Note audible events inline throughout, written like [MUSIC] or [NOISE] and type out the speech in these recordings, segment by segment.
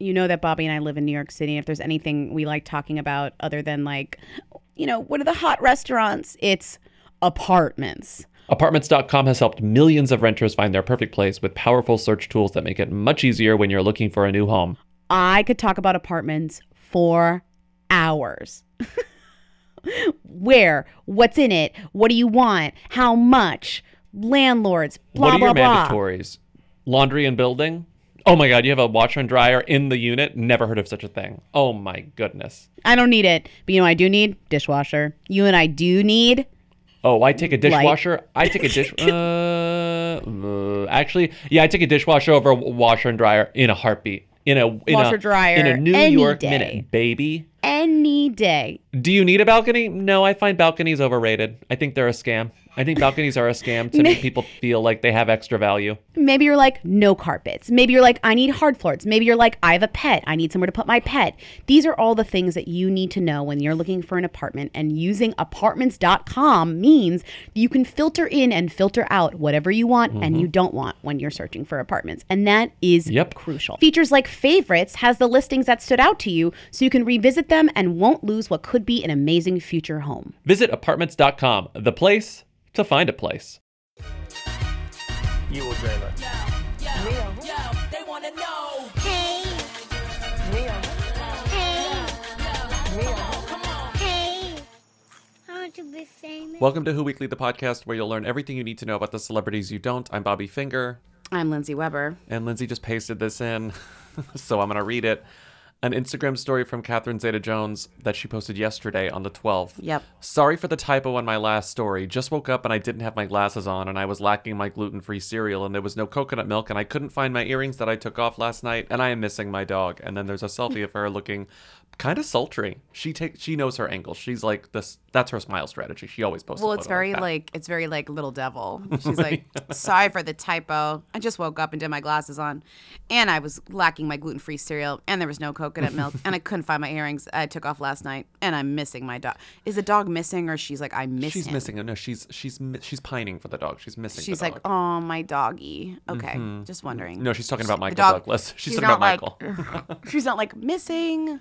you know that Bobby and I live in New York City. If there's anything we like talking about other than like, you know, what are the hot restaurants? It's apartments. Apartments.com has helped millions of renters find their perfect place with powerful search tools that make it much easier when you're looking for a new home. I could talk about apartments for hours. [LAUGHS] Where? What's in it? What do you want? How much? Landlords, blah, what are blah, your blah. mandatories? Laundry and building? Oh my god, you have a washer and dryer in the unit? Never heard of such a thing. Oh my goodness. I don't need it. But you know, what I do need dishwasher. You and I do need. Oh, I take a dishwasher. I take a dish. Uh, [LAUGHS] uh, actually, yeah, I take a dishwasher over a washer and dryer in a heartbeat. In a in Washer, a, dryer, in a New York day. minute, baby. Any day. Do you need a balcony? No, I find balconies overrated. I think they're a scam. I think balconies are a scam to make [LAUGHS] people feel like they have extra value. Maybe you're like, no carpets. Maybe you're like, I need hard floors. Maybe you're like, I have a pet. I need somewhere to put my pet. These are all the things that you need to know when you're looking for an apartment. And using apartments.com means you can filter in and filter out whatever you want and mm-hmm. you don't want when you're searching for apartments. And that is Yep. crucial. Features like favorites has the listings that stood out to you so you can revisit them and won't lose what could be an amazing future home. Visit apartments.com, the place to find a place. You will dream it. They wanna know. Hey. Hey. Hey. I want to be. Welcome to Who Weekly, the podcast where you'll learn everything you need to know about the celebrities you don't. I'm Bobby Finger, I'm Lindsay Weber. and Lindsay just pasted this in, [LAUGHS] so I'm going to read it. An Instagram story from Catherine Zeta Jones that she posted yesterday on the 12th. Yep. Sorry for the typo on my last story. Just woke up and I didn't have my glasses on, and I was lacking my gluten free cereal, and there was no coconut milk, and I couldn't find my earrings that I took off last night, and I am missing my dog. And then there's a selfie of her looking kind of sultry. She takes she knows her angle. She's like this. That's her smile strategy. She always posts. Well, it's very that. like it's very like little devil. [LAUGHS] She's like, sorry for the typo. I just woke up and did my glasses on, and I was lacking my gluten free cereal, and there was no coconut milk, and I [LAUGHS] couldn't find my earrings I took off last night, and I'm missing my dog. Is the dog missing, or she's like, I miss She's him? missing. No, she's she's she's pining for the dog. She's missing. She's like, oh my doggy. Okay, mm-hmm. just wondering. No, she's talking about Michael dog- Douglas. [LAUGHS] She's, she's talking about not Michael. she's not like missing.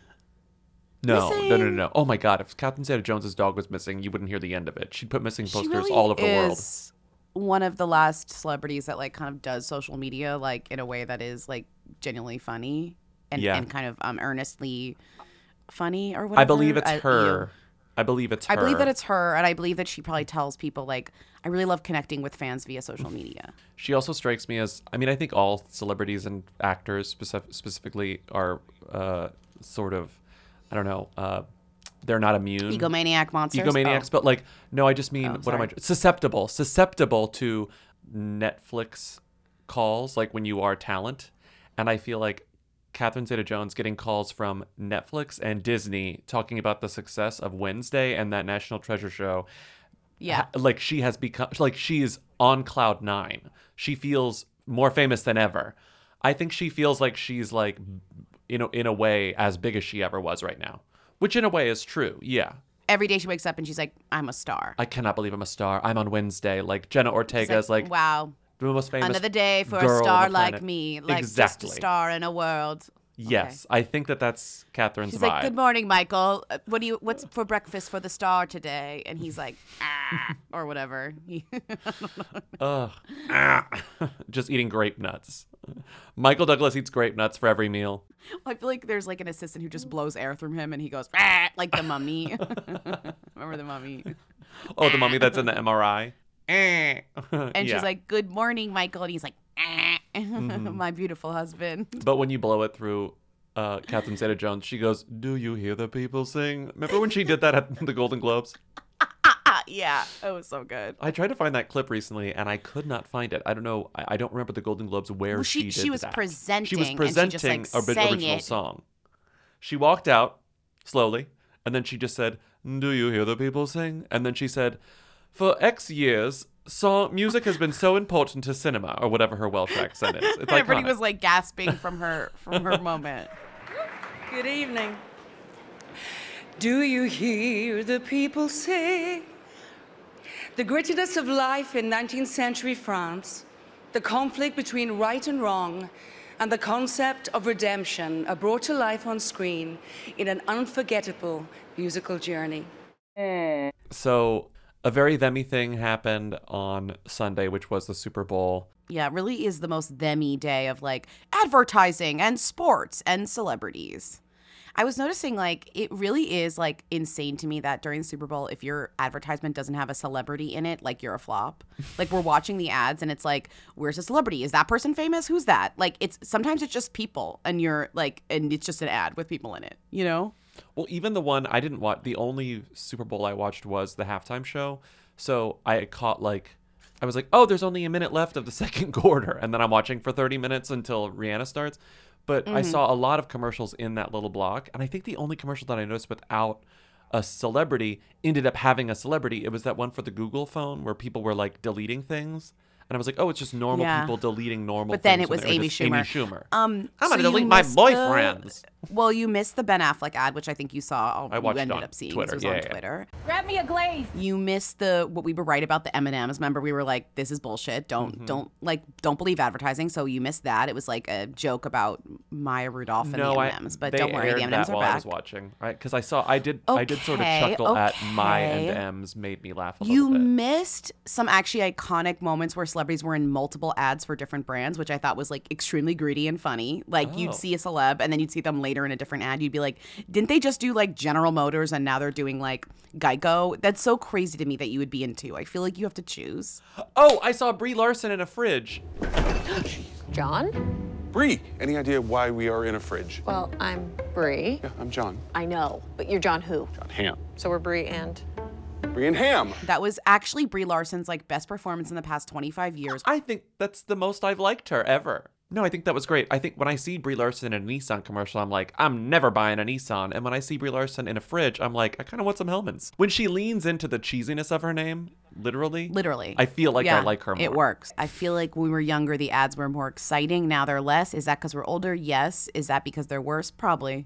No, no, no, no, no. Oh my God! If Catherine Zeta-Jones's dog was missing, you wouldn't hear the end of it. She'd put missing posters really all over the world. is One of the last celebrities that like kind of does social media like in a way that is like genuinely funny and, Yeah. and kind of um earnestly funny or whatever. I believe it's I- you- her. I believe it's her. I believe that it's her, and I believe that she probably tells people like, "I really love connecting with fans via social media." She also strikes me as. I mean, I think all celebrities and actors specif- specifically are uh, sort of. I don't know. Uh, they're not immune. Egomaniac monsters. egomaniacs, Oh. but like no, I just mean Oh, what am I susceptible, susceptible to Netflix calls, like when you are talent, and I feel like Catherine Zeta-Jones getting calls from Netflix and Disney talking about the success of Wednesday and that National Treasure show. Yeah. like she has become like she is on cloud nine. She feels more famous than ever. I think she feels like she's like in a, in a way as big as she ever was right now, which in a way is true. Yeah. Every day she wakes up and she's like, "I'm a star." I cannot believe I'm a star. I'm on Wednesday. Like Jenna Ortega is like, "Wow, the most famous. another day for a star like me, like exactly. just a star in a world." Yes, I think that that's Catherine's She's vibe. like, "Good morning, Michael. Uh, What do you? What's for breakfast for the star today?" And he's like, "Ah," or whatever. [LAUGHS] Ugh. Ah. [LAUGHS] Just eating grape nuts. Michael Douglas eats grape nuts for every meal. I feel like there's like an assistant who just blows air through him, and he goes "Ah," like the mummy. [LAUGHS] Remember the mummy? Oh, the mummy that's in the MRI. and And she's like, "Good morning, Michael," and he's like, "Ah." [LAUGHS] "My beautiful husband." but when you blow it through uh, Catherine Zeta-Jones, she goes, "Do you hear the people sing?" Remember when she did that at the Golden Globes? Ah, [LAUGHS] yeah, it was so good. I tried to find that clip recently and I could not find it. I don't know. I, I don't remember the Golden Globes where Well, she, she- did she was that. She was she presenting just, like, a original it. song. She walked out slowly and then she just said, "Do you hear the people sing?" And then she said, "For X years, song music has been so important to cinema, or whatever her Welsh accent is." It's [LAUGHS] Everybody iconic. was like gasping from her from her moment. Good evening. Do you hear the people say The grittiness of life in 19th century France, the conflict between right and wrong, and the concept of redemption are brought to life on screen in an unforgettable musical journey. So a very themy thing happened on Sunday, which was the Super Bowl. Yeah, it really is the most themy day of like advertising and sports and celebrities. I was noticing like it really is like insane to me that during the Super Bowl, if your advertisement doesn't have a celebrity in it, like you're a flop. like we're watching the ads and it's like, where's the celebrity? Is that person famous? Who's that? Like it's sometimes it's just people and you're like, and it's just an ad with people in it, you know? Well, even the one I didn't watch, the only Super Bowl I watched was the halftime show. So I caught like, I was like, oh, there's only a minute left of the [LAUGHS] second quarter. And then I'm watching for 30 minutes until Rihanna starts. But I mm-hmm. saw a lot of commercials in that little block. And I think the only commercial that I noticed without a celebrity ended up having a celebrity. It was that one for the Google phone where people were like deleting things. And I was like, oh, it's just normal Yeah. people deleting normal people. But then it was when they were Amy just Amy Schumer. Schumer. Um, I'm so gonna delete my missed the- well, you missed the Ben Affleck ad, which I think you saw. I you watched it ended on up seeing. 'cause Twitter. It was Yeah, on yeah, yeah. Twitter. Grab me a glaze. You missed the what we were right about the M and M's. Remember, we were like, "This is bullshit. Don't Mm-hmm. don't like don't believe advertising." So you missed that. It was like a joke about Maya Rudolph and no, the I, M and M's. But don't worry, the M and M's are while I was watching, right? Because I saw, I did, I did sort of Okay, chuckle at my okay. and M's made me laugh a You bit. missed some actually iconic moments where celebrities were in multiple ads for different brands, which I thought was like extremely greedy and funny. Like Oh. you'd see a celeb and then you'd see them later in a different ad. You'd be like, didn't they just do like General Motors and now they're doing like Geico? That's so crazy to me that you would be into. I feel like you have to choose. Oh, I saw Brie Larson in a fridge. [GASPS] John? Brie, any idea why we are in a fridge? Well, I'm Brie. Yeah, I'm John. I know, but you're John who? Jon Hamm. So we're Brie and Brie and Ham. That was actually Brie Larson's like best performance in the past 25 years. I think that's the most I've liked her ever. No, I think that was great. I think when I see Brie Larson in a Nissan commercial, I'm like, I'm never buying a Nissan. And when I see Brie Larson in a fridge, I'm like, I kind of want some Hellmann's. When she leans into the cheesiness of her name, literally, Literally. I feel like I like her more. It works. I feel like when we were younger, the ads were more exciting. Now they're less. Is that because we're older? Yes. Is that because they're worse? Probably.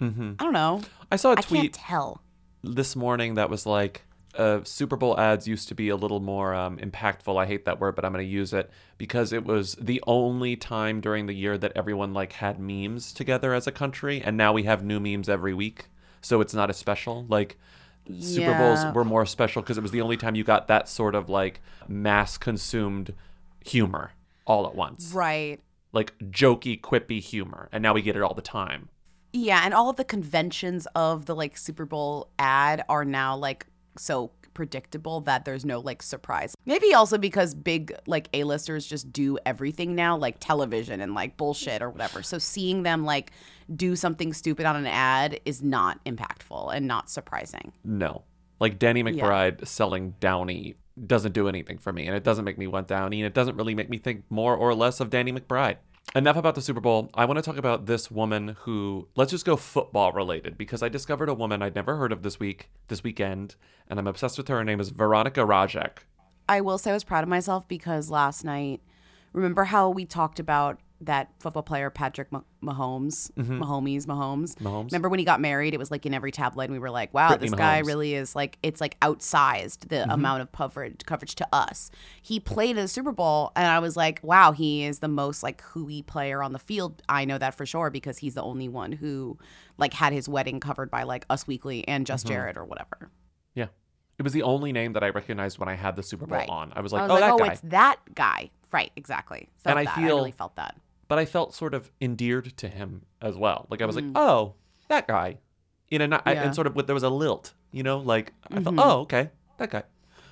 Mm-hmm. I don't know. I saw a tweet can't tell. this morning that was like uh, Super Bowl ads used to be a little more um, impactful. I hate that word, but I'm going to use it because it was the only time during the year that everyone like had memes together as a country, and now we have new memes every week, so it's not as special. Like Super Bowls were more special because it was the only time you got that sort of like mass consumed humor all at once, Right. like jokey, quippy humor, and now we get it all the time. Yeah, and all of the conventions of the like Super Bowl ad are now like so predictable that there's no like surprise. Maybe also because big like A-listers just do everything now, like television and like bullshit or whatever. So seeing them like do something stupid on an ad is not impactful and not surprising. No. Like Danny McBride selling Downy doesn't do anything for me, and it doesn't make me want Downy, and it doesn't really make me think more or less of Danny McBride. Enough about the Super Bowl. I want to talk about this woman who, let's just go football related, because I discovered a woman I'd never heard of this week, this weekend, and I'm obsessed with her. Her name is Veronica Rajek. I will say I was proud of myself because last night, remember how we talked about that football player Patrick Mah- Mahomes, mm-hmm. Mahomes, Mahomes. Mahomes. Remember when he got married? It was like in every tabloid, and we were like, "Wow, Brittany this guy really is like it's like outsized the mm-hmm. amount of coverage coverage to us." He played in the Super Bowl, and I was like, "Wow, he is the most like hooey player on the field." I know that for sure because he's the only one who like had his wedding covered by like Us Weekly and Just mm-hmm. Jared or whatever. Yeah. It was the only name that I recognized when I had the Super Bowl Right. on. I was like, I was oh, like, that "Oh, guy. it's that guy." Right, exactly. Felt And I that. feel- I really felt that. But I felt sort of endeared to him as well. Like I was Mm. like, oh, that guy, you know, not, Yeah. Mm-hmm. and sort of with, there was a lilt, you know, like I thought, oh, okay, that guy.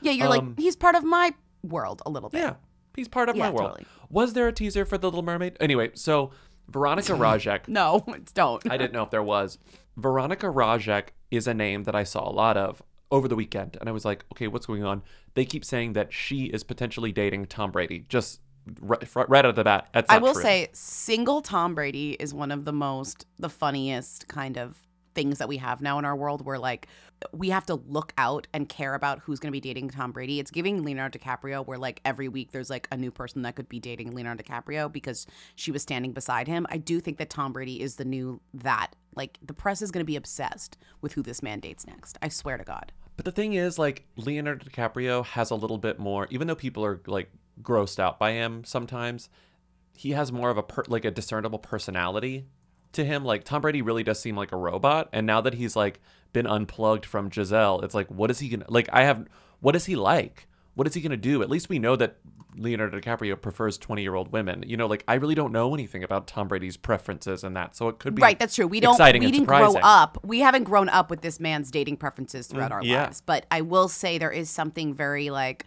Yeah, you're Um, like he's part of my world a little bit. Yeah, he's part of my world. totally. Was there a teaser for The Little Mermaid? Anyway, so Veronica [LAUGHS] Rajek. No, [LAUGHS] don't. I didn't know if there was. Veronica Rajek is a name that I saw a lot of over the weekend, and I was like, okay, what's going on? They keep saying that she is potentially dating Tom Brady. Just right, right out of the bat. That's I will true. say, single Tom Brady is one of the most, the funniest kind of things that we have now in our world where like we have to look out and care about who's going to be dating Tom Brady. It's giving Leonardo DiCaprio where like every week there's like a new person that could be dating Leonardo DiCaprio because she was standing beside him. I do think that Tom Brady is the new that. Like the press is going to be obsessed with who this man dates next. I swear to God. But the thing is, like, Leonardo DiCaprio has a little bit more, even though people are, like, grossed out by him sometimes, he has more of a per, like a discernible personality to him. Like Tom Brady really does seem like a robot, and now that he's like been unplugged from Gisele, it's like what is he gonna like? I have what is he like? What is he gonna do? At least we know that Leonardo DiCaprio prefers twenty year old women. You know, like I really don't know anything about Tom Brady's preferences and that, so it could be Right, that's true. We don't we didn't grow up. We haven't grown up with this man's dating preferences throughout our Mm, yeah. lives. But I will say there is something very like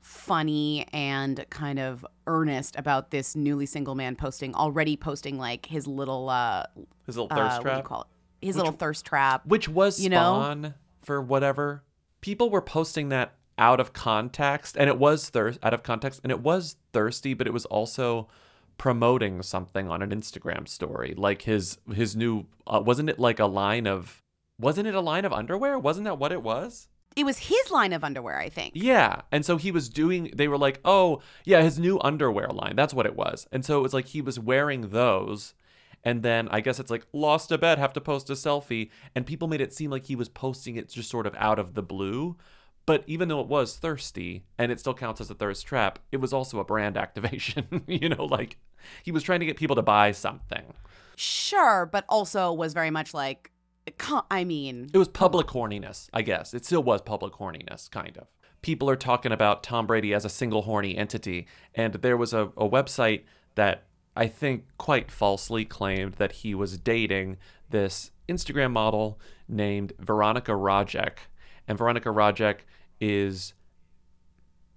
funny and kind of earnest about this newly single man posting already posting like his little uh His little uh, thirst what do you trap. call it? His little thirst trap. which was you know? spawn for whatever people were posting that out of context and it was thirst out of context and it was thirsty but it was also promoting something on an instagram story like his his new uh, wasn't it like a line of wasn't it a line of underwear wasn't that what it was It was his line of underwear, I think. yeah. And so he was doing, they were like, oh, yeah, his new underwear line. That's what it was. And so it was like he was wearing those. And then I guess it's like, lost a bet, have to post a selfie. And people made it seem like he was posting it just sort of out of the blue. But even though it was thirsty and it still counts as a thirst trap, it was also a brand [LAUGHS] activation. you know, like he was trying to get people to buy something. Sure, but also was very much like I mean, It was public horniness, I guess. It still was public horniness, kind of. People are talking about Tom Brady as a single horny entity, and there was a, a website that I think quite falsely claimed that he was dating this Instagram model named Veronica Rajek. And Veronica Rajek is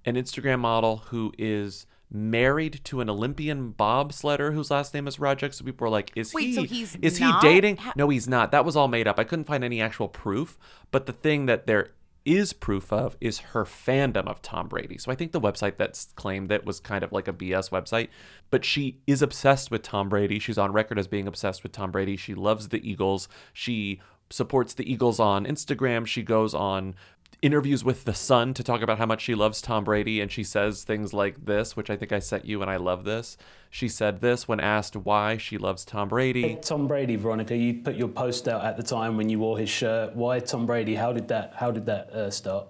an Instagram model who is married to an Olympian bobsledder whose last name is Rajek. So people were like, is Wait, he so is not? he dating? No, he's not. That was all made up. I couldn't find any actual proof. But the thing that there is proof of is her fandom of Tom Brady. So I think the website that's claimed that was kind of like a BS website, but she is obsessed with Tom Brady. She's on record as being obsessed with Tom Brady. She loves the Eagles. She supports the Eagles on Instagram. She goes on interviews with the Sun to talk about how much she loves Tom Brady, and she says things like this, which I think I sent you, and I love this. She said this when asked why she loves Tom Brady. Tom Brady, Veronica, you put your post out at the time when you wore his shirt. Why Tom Brady? How did that? How did that uh, start?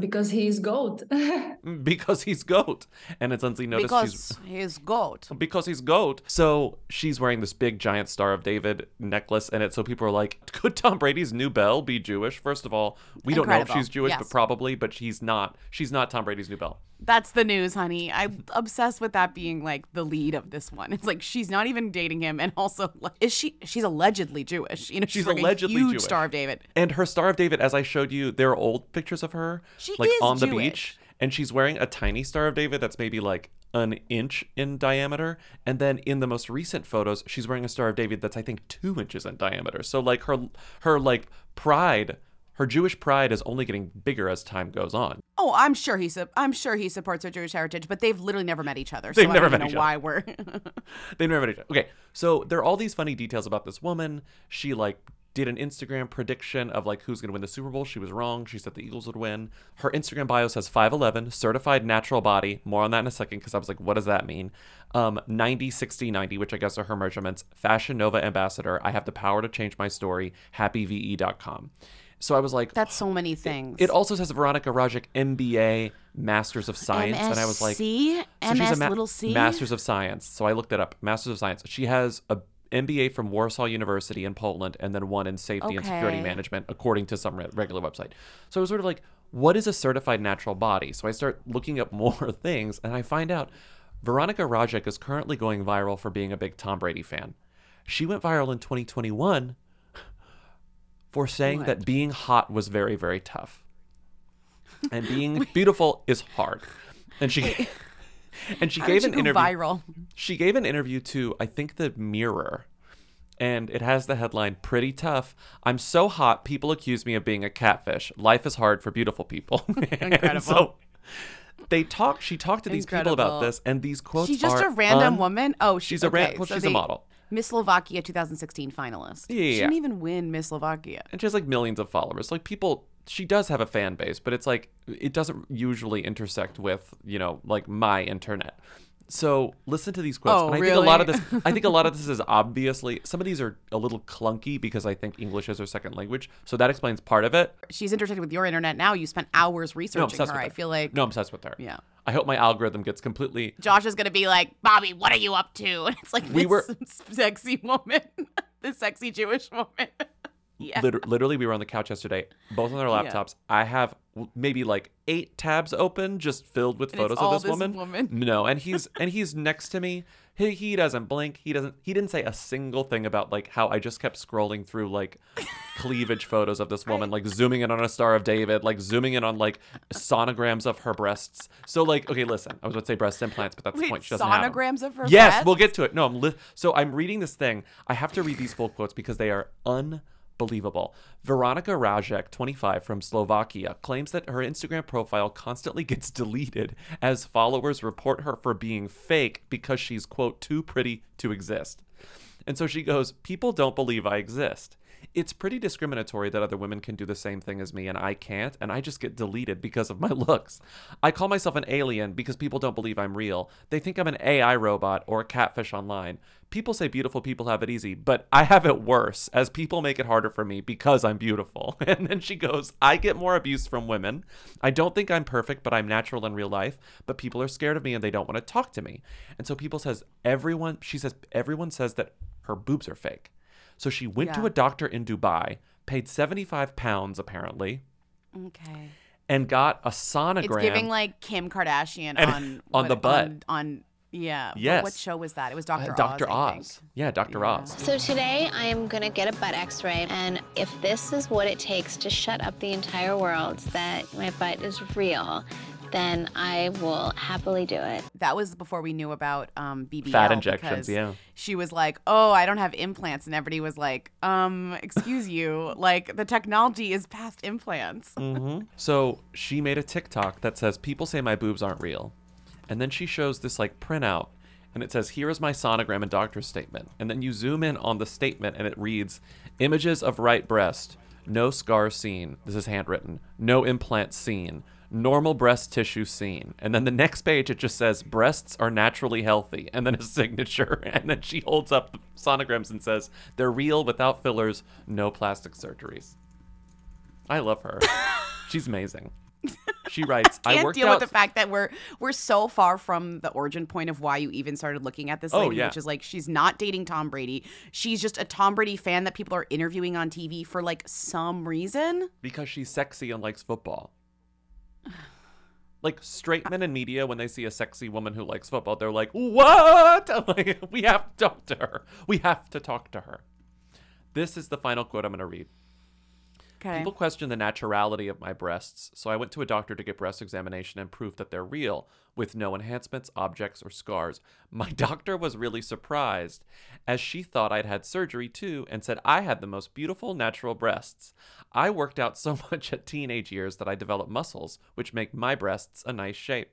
Because he's goat. [LAUGHS] because he's goat. And it's Lindsay noticed she's because he's goat. because he's goat. So she's wearing this big giant Star of David necklace in it. So people are like, could Tom Brady's new belle be Jewish? First of all, we don't know if she's Jewish, Yes. but probably, but she's not. She's not Tom Brady's new belle. That's the news, honey. I'm obsessed with that being like the lead of this one. It's like she's not even dating him, and also like, is she? She's allegedly Jewish. You know, she's, She's like allegedly a huge Jewish. Star of David. And her Star of David, as I showed you, there are old pictures of her, She like is on the Jewish. beach, and she's wearing a tiny Star of David that's maybe like an inch in diameter. And then in the most recent photos, she's wearing a Star of David that's I think two inches in diameter. So like her, her like pride, her Jewish pride is only getting bigger as time goes on. Oh, I'm sure he. Su- I'm sure he supports her Jewish heritage, but they've literally never met each other. They've so never I don't met know other. why we're. [LAUGHS] They've never met each other. Okay, so there are all these funny details about this woman. She like did an Instagram prediction of like who's going to win the Super Bowl. She was wrong. She said the Eagles would win. Her Instagram bio says 5'11, certified natural body. More on that in a second because I was like, what does that mean? Um, 90, 60, 90, which I guess are her measurements. Fashion Nova ambassador. I have the power to change my story. HappyVE.com. So I was like, That's so many things. it also says Veronica Rajek, MBA, Masters of Science, and I was like, MSc? so she's a MS ma- little c? Masters of Science. So I looked it up. Masters of Science. She has a MBA from Warsaw University in Poland, and then one in Safety and Security Management, according to some re- regular website. So I was sort of like, what is a certified natural body? So I start looking up [LAUGHS] more things, and I find out Veronica Rajek is currently going viral for being a big Tom Brady fan. She went viral in 2021 for saying that being hot was very, very tough. [LAUGHS] And being beautiful is hard. And she [LAUGHS] and she How gave an interview. viral? She gave an interview to I think the Mirror. And it has the headline Pretty Tough. I'm so hot, people accuse me of being a catfish. Life is hard for beautiful people. [LAUGHS] Incredible. so they talk she talked to these people about this and these quotes She's just a random un- woman. Oh, she, She's a ran- well, so she's a model. Miss Slovakia 2016 finalist. Yeah, yeah, She didn't even win Miss Slovakia. and she has like millions of followers. Like people, she does have a fan base, but it's like it doesn't usually intersect with you know like my internet. So listen to these quotes. Oh, and I think a lot of this I think a lot of this is obviously some of these are a little clunky because I think English is her second language. So that explains part of it. She's intersected with your internet now. You spent hours researching obsessed her. with I feel like No, I'm obsessed with her. Yeah. I hope my algorithm gets completely Josh is gonna be like, Bobby, what are you up to? [LAUGHS] And it's like We this were- [LAUGHS] sexy woman, [LAUGHS] this sexy Jewish woman. Yeah. Liter- literally, we were on the couch yesterday, both on our Yeah. laptops. I have maybe like eight tabs open, just filled with And photos of this, this woman. woman? [LAUGHS] No, and he's and he's next to me. He, he doesn't blink. He doesn't. He didn't say a single thing about like how I just kept scrolling through like cleavage photos of this woman, like zooming in on a Star of David, like zooming in on like sonograms of her breasts. So like, okay, listen, I was about to say breast implants, but that's the point. She doesn't sonograms of her breasts. Yes, breasts? we'll get to it. No, I'm li- so I'm reading this thing. I have to read these full quotes because they are unbelievable. Veronica Rajek, 25 from Slovakia, claims that her Instagram profile constantly gets deleted as followers report her for being fake because she's quote too pretty to exist. And so she goes, "People don't believe I exist." It's pretty discriminatory that other women can do the same thing as me and I can't, and I just get deleted because of my [LAUGHS] looks. I call myself an alien because people don't believe I'm real. They think I'm an AI robot or a catfish online. People say beautiful people have it easy, but I have it worse as people make it harder for me because I'm beautiful. [LAUGHS] And then she goes, I get more abuse from women. I don't think I'm perfect, but I'm natural in real life, but people are scared of me and they don't want to talk to me. And so people says everyone she says everyone says that her boobs are fake. So she went to a doctor in Dubai, paid 75 pounds apparently, Okay. and got a sonogram. It's giving like Kim Kardashian And- on [LAUGHS] on the butt. On, on yeah. What- Yes. What, show was that? It was Uh, Doctor Dr. Oz. I think. Oz. Yeah, Dr. Oz. So today I am gonna get a butt x-ray and if this is what it takes to shut up the entire world that my butt is real, then I will happily do it. That was before we knew about um, BBL. Fat injections, yeah. She was like, "Oh, I don't have implants," and everybody was like, "Um, excuse you, like the technology is past implants." hmm So she made a TikTok that says, People say my boobs aren't real. And then she shows this like printout and it says, Here is my sonogram and doctor's statement. And then you zoom in on the statement and it reads, Images of right breast, no scar seen. This is handwritten. No implant seen. Normal breast tissue seen. And then the next page it just says, Breasts are naturally healthy. And then a [LAUGHS] signature. And then she holds up the sonograms and says, They're real without fillers, no plastic surgeries. I love her. [LAUGHS] She's amazing. She writes, [LAUGHS] I Can't worked deal out. with the fact that we're we're so far from the origin point of why you even started looking at this Oh, lady, yeah. which is like she's not dating Tom Brady. She's just a Tom Brady fan that people are interviewing on TV for like some reason. because she's sexy and likes football. Like straight men in media, when they see a sexy woman who likes football, they're like, "What? [LAUGHS] I'm like, we have to talk to her. We have to talk to her." This is the final quote I'm going to read. Okay. People question the naturality of my breasts, so I went to a doctor to get breast examination and proof that they're real, with no enhancements, objects, or scars. My [LAUGHS] doctor was really surprised, as she thought I'd had surgery too, and said I had the most beautiful natural breasts. I worked out so [LAUGHS] much at teenage years that I developed muscles, which make my breasts a nice shape.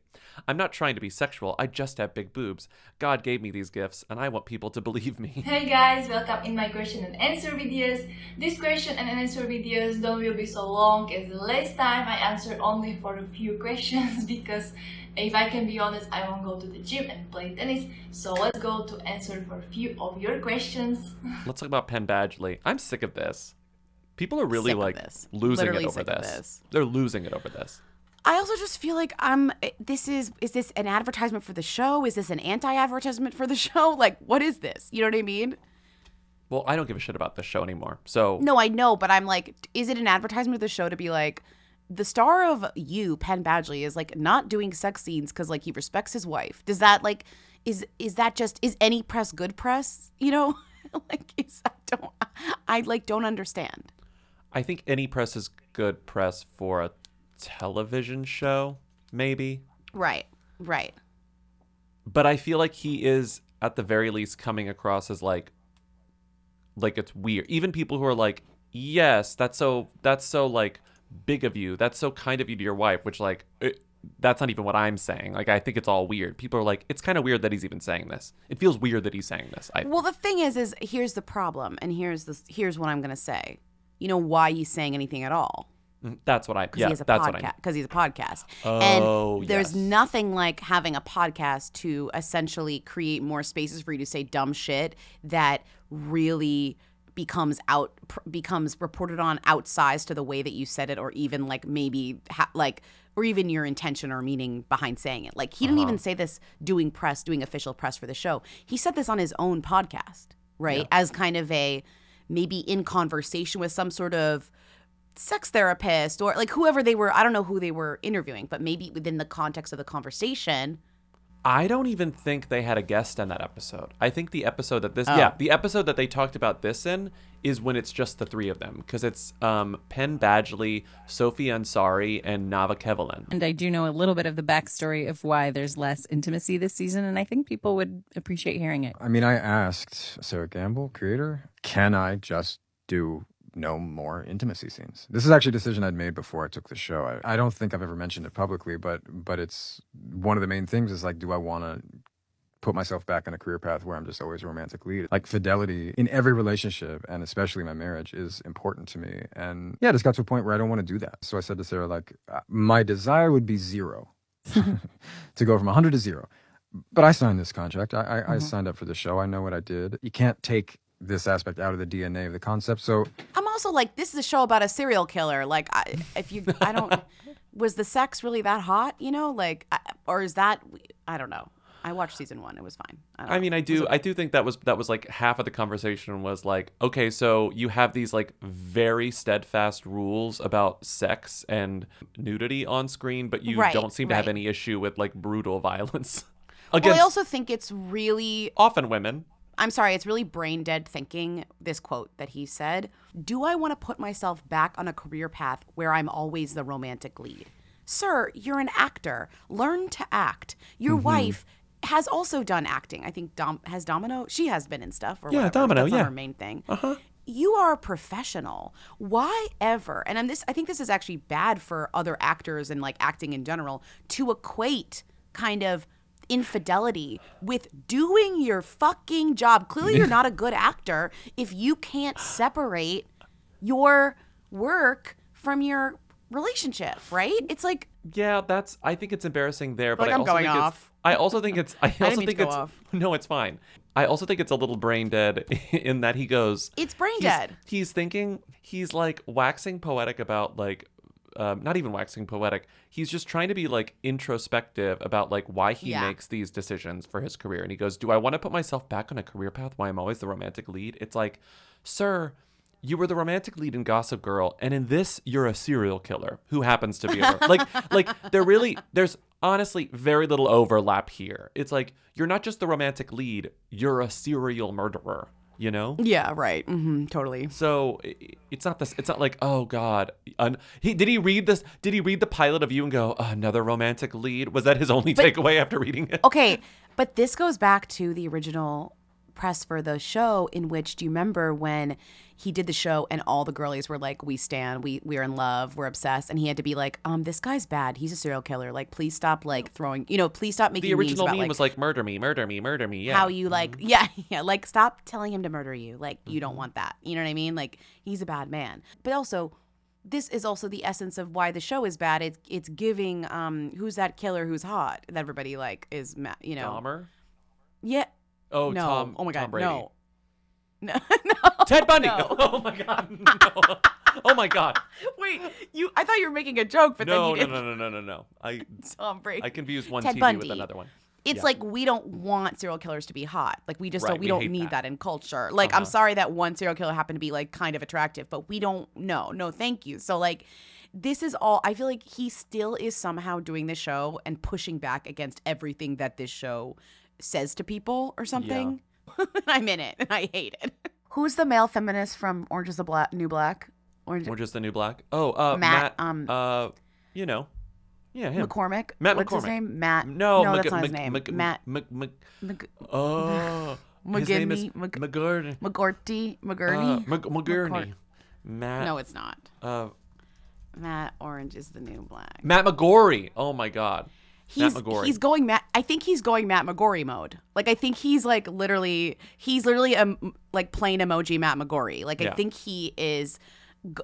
I'm not trying to be sexual, I just have big boobs. God gave me these gifts, and I want people to believe me. Hey guys, welcome in my question and answer videos. This question and answer videos don't will be so long as the last time I answered only for a few [LAUGHS] questions because if I can be honest, I won't go to the gym and play tennis. So let's go to answer for a few of your questions. [LAUGHS] Let's talk about Penn Badgley. I'm sick of this. People are really Sick like this. losing Literally it over this. this. They're losing it over this. I also just feel like I'm. Eh, this is is this an advertisement for the show? Is this an anti-advertisement for the [LAUGHS] show? Like, what is this? You know what I mean? Well, I don't give a shit about this show anymore. So No, I know, but I'm like, is it an advertisement of the show to be like, the star of you, Penn Badgley, is like not doing sex scenes because like he respects his wife. Does that like, is is that just is any press good press? You know, [LAUGHS] like is I don't I like don't understand. I think any press is good press for a television show, maybe. Right, right. But I feel like he is at the very least coming across as like like it's weird. Even people who are like, "Yes, that's so that's so like big of you. That's so kind of you to your wife," which like it, that's not even what I'm saying. Like I think it's all weird. People are like, "It's kind of weird that he's even saying this." It feels weird that he's saying this. I Well, the thing is, is here's the problem, and here's the here's what I'm gonna say. You know why he's saying anything at all? Mm, That's what I. because Yeah, he has a that's what I. podcast. Because he's a podcast, Oh, and there's yes. nothing like having a podcast to essentially create more spaces for you to say dumb shit that really becomes out pr- becomes reported on outsized to the way that you said it, or even like maybe ha- like or even your intention or meaning behind saying it. Like he didn't Uh-huh. even say this doing press, doing official press for the show. He said this on his own podcast, right? As kind of a maybe in conversation with some sort of sex therapist or like whoever they were. I don't know who they were interviewing, but maybe within the context of the conversation. I don't even think they had a guest in that episode. I think the episode that this, Oh. yeah, the episode that they talked about this in is when it's just the three of them because it's um, Penn Badgley, Sophie Ansari, and Nava Kavelin. And I do know a little bit of the backstory of why there's less intimacy this season, and I think people would appreciate hearing it. I mean, I asked Sera Gamble, creator, can I just do no more intimacy scenes? This is actually a decision I'd made before I took the show. I, I don't think I've ever mentioned it publicly, but but it's one of the main things is like, do I want to put myself back on a career path where I'm just always a romantic lead? Like fidelity in every relationship, and especially my marriage, is important to me. And yeah, it just got to a point where I don't want to do that. So I said to Sera, like, uh, my desire would be zero, [LAUGHS] [LAUGHS] to go from 100 to zero. But I signed this contract. I, I, I Mhm. signed up for the show. I know what I did. You can't take this aspect out of the DNA of the concept. So I'm also like, this is a show about a serial killer. Like, I, if you, I don't, [LAUGHS] was the sex really that hot? You know, like, I- or is that? I don't know. I watched season one. It was fine. I, don't I know. mean, I It was do, I do think that was that was like half of the conversation was like, okay, so you have these like very steadfast rules about sex and nudity on screen, but you Right, don't seem to have any issue with like brutal [LAUGHS] violence Well, I also think it's really often women. I'm sorry, it's really brain dead thinking this quote that he said Do I want to put myself back on a career path where I'm always the romantic lead? Sir, you're an actor. Learn to act. Your Mhm. wife has also done acting. I think Dom has Domino. She has been in stuff or Yeah, whatever. Domino, That's yeah. her main thing. Uh-huh. You are a professional. Why ever? And I'm this. I think this is actually bad for other actors and like acting in general to equate kind of infidelity with doing your fucking job. Clearly, you're not a good actor if you can't separate your work from your relationship, right? It's like Yeah, that's. I think it's embarrassing there, but Like I I'm also going think off. it's. I also think it's. [LAUGHS] I didn't also mean to think it's. off. [LAUGHS] No, it's fine. I also think it's a little brain dead [LAUGHS] in that he goes. It's brain he's- dead. He's thinking. He's like waxing poetic about like. Um, not even waxing poetic. He's just trying to be like introspective about like why he Yeah. makes these decisions for his career. And he goes, "Do I want to put myself back on a career path why I'm always the romantic lead?" It's like, sir, you were the romantic lead in Gossip Girl, and in this, you're a serial killer who happens to be a [LAUGHS] like like there really there's honestly very little overlap here. It's like you're not just the romantic lead, you're a serial murderer. You know? Yeah, right. mm-hmm, totally. So it's not this. It's not like oh god. An, he did he read this? Did he read the pilot of you and go another romantic lead? Was that his only But- takeaway after reading it? Okay, but this goes back to the original press for the show in which do you remember when he did the show and all the girlies were like we stand we we're in love we're obsessed and he had to be like um this guy's bad he's a serial killer like please stop like throwing you know please stop making The original about, meme like, was like murder me, murder me, murder me. Yeah. how you like yeah [LAUGHS] yeah like stop telling him to murder you like you Mm-hmm. don't want that you know what i mean like he's a bad man but also this is also the essence of why the show is bad it's it's giving um who's that killer who's hot that everybody like is ma- you know Dahmer? yeah Oh, no Tom. oh my god Tom Brady. no [LAUGHS] no Ted Bundy. no. [LAUGHS] Oh my god. No. Oh my god. [LAUGHS] wait you i thought you were making a joke but no, then no, you no, no, no, no, no. I Tom Brady. I confused one Ted TV Bundy. with another one. it's Yeah. like we don't want serial killers to be hot. Like we just Right, don't we, we don't need that. that. in culture. Like I'm Uh-huh. sorry that one serial killer happened to be like kind of attractive, but we don't no, no thank you. So like this is all I feel like he still is somehow doing the show and pushing back against everything that this show says to people or something. [LAUGHS] I'm in it and I hate it. Who's the male feminist from Orange is the Black New Black? Orange Or just the new black. Oh, uh, Matt, Matt. um, uh, you know, yeah, him. McCormick. Matt What's his name? Matt. No, no, Mc- that's not his Mc- name. Mc- Matt. Mc- Mc- Mc- Oh, [LAUGHS] his name is Mc- McGurney. McGorty, Uh, McGurney. Mc- McGurney. Matt. No, it's not. Uh, Matt Orange is the new black. Matt McGorry. Oh my God. He's Matt McGorry. he's going Matt. I think he's going Matt McGorry mode. Like I think he's like literally he's literally a like plain emoji Matt McGorry. Like I think he is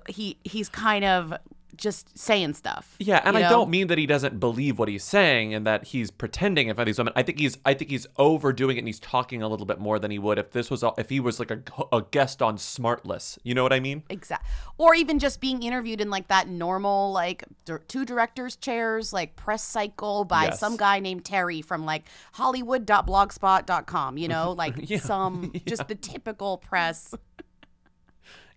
he he's kind of just saying stuff. Yeah, and you I know? don't mean that he doesn't believe what he's saying and that he's pretending in front of these women. I think he's I think he's overdoing it and he's talking a little bit more than he would if this was all- if he was like a, a guest on Smartless. You know what I mean? Exactly. Or even just being interviewed in like that normal, like dir- two directors' chairs, like press cycle by Yes. some guy named Terry from like Hollywood.blogspot.com, you know, [LAUGHS] like Yeah. some [LAUGHS] just the typical press. [LAUGHS]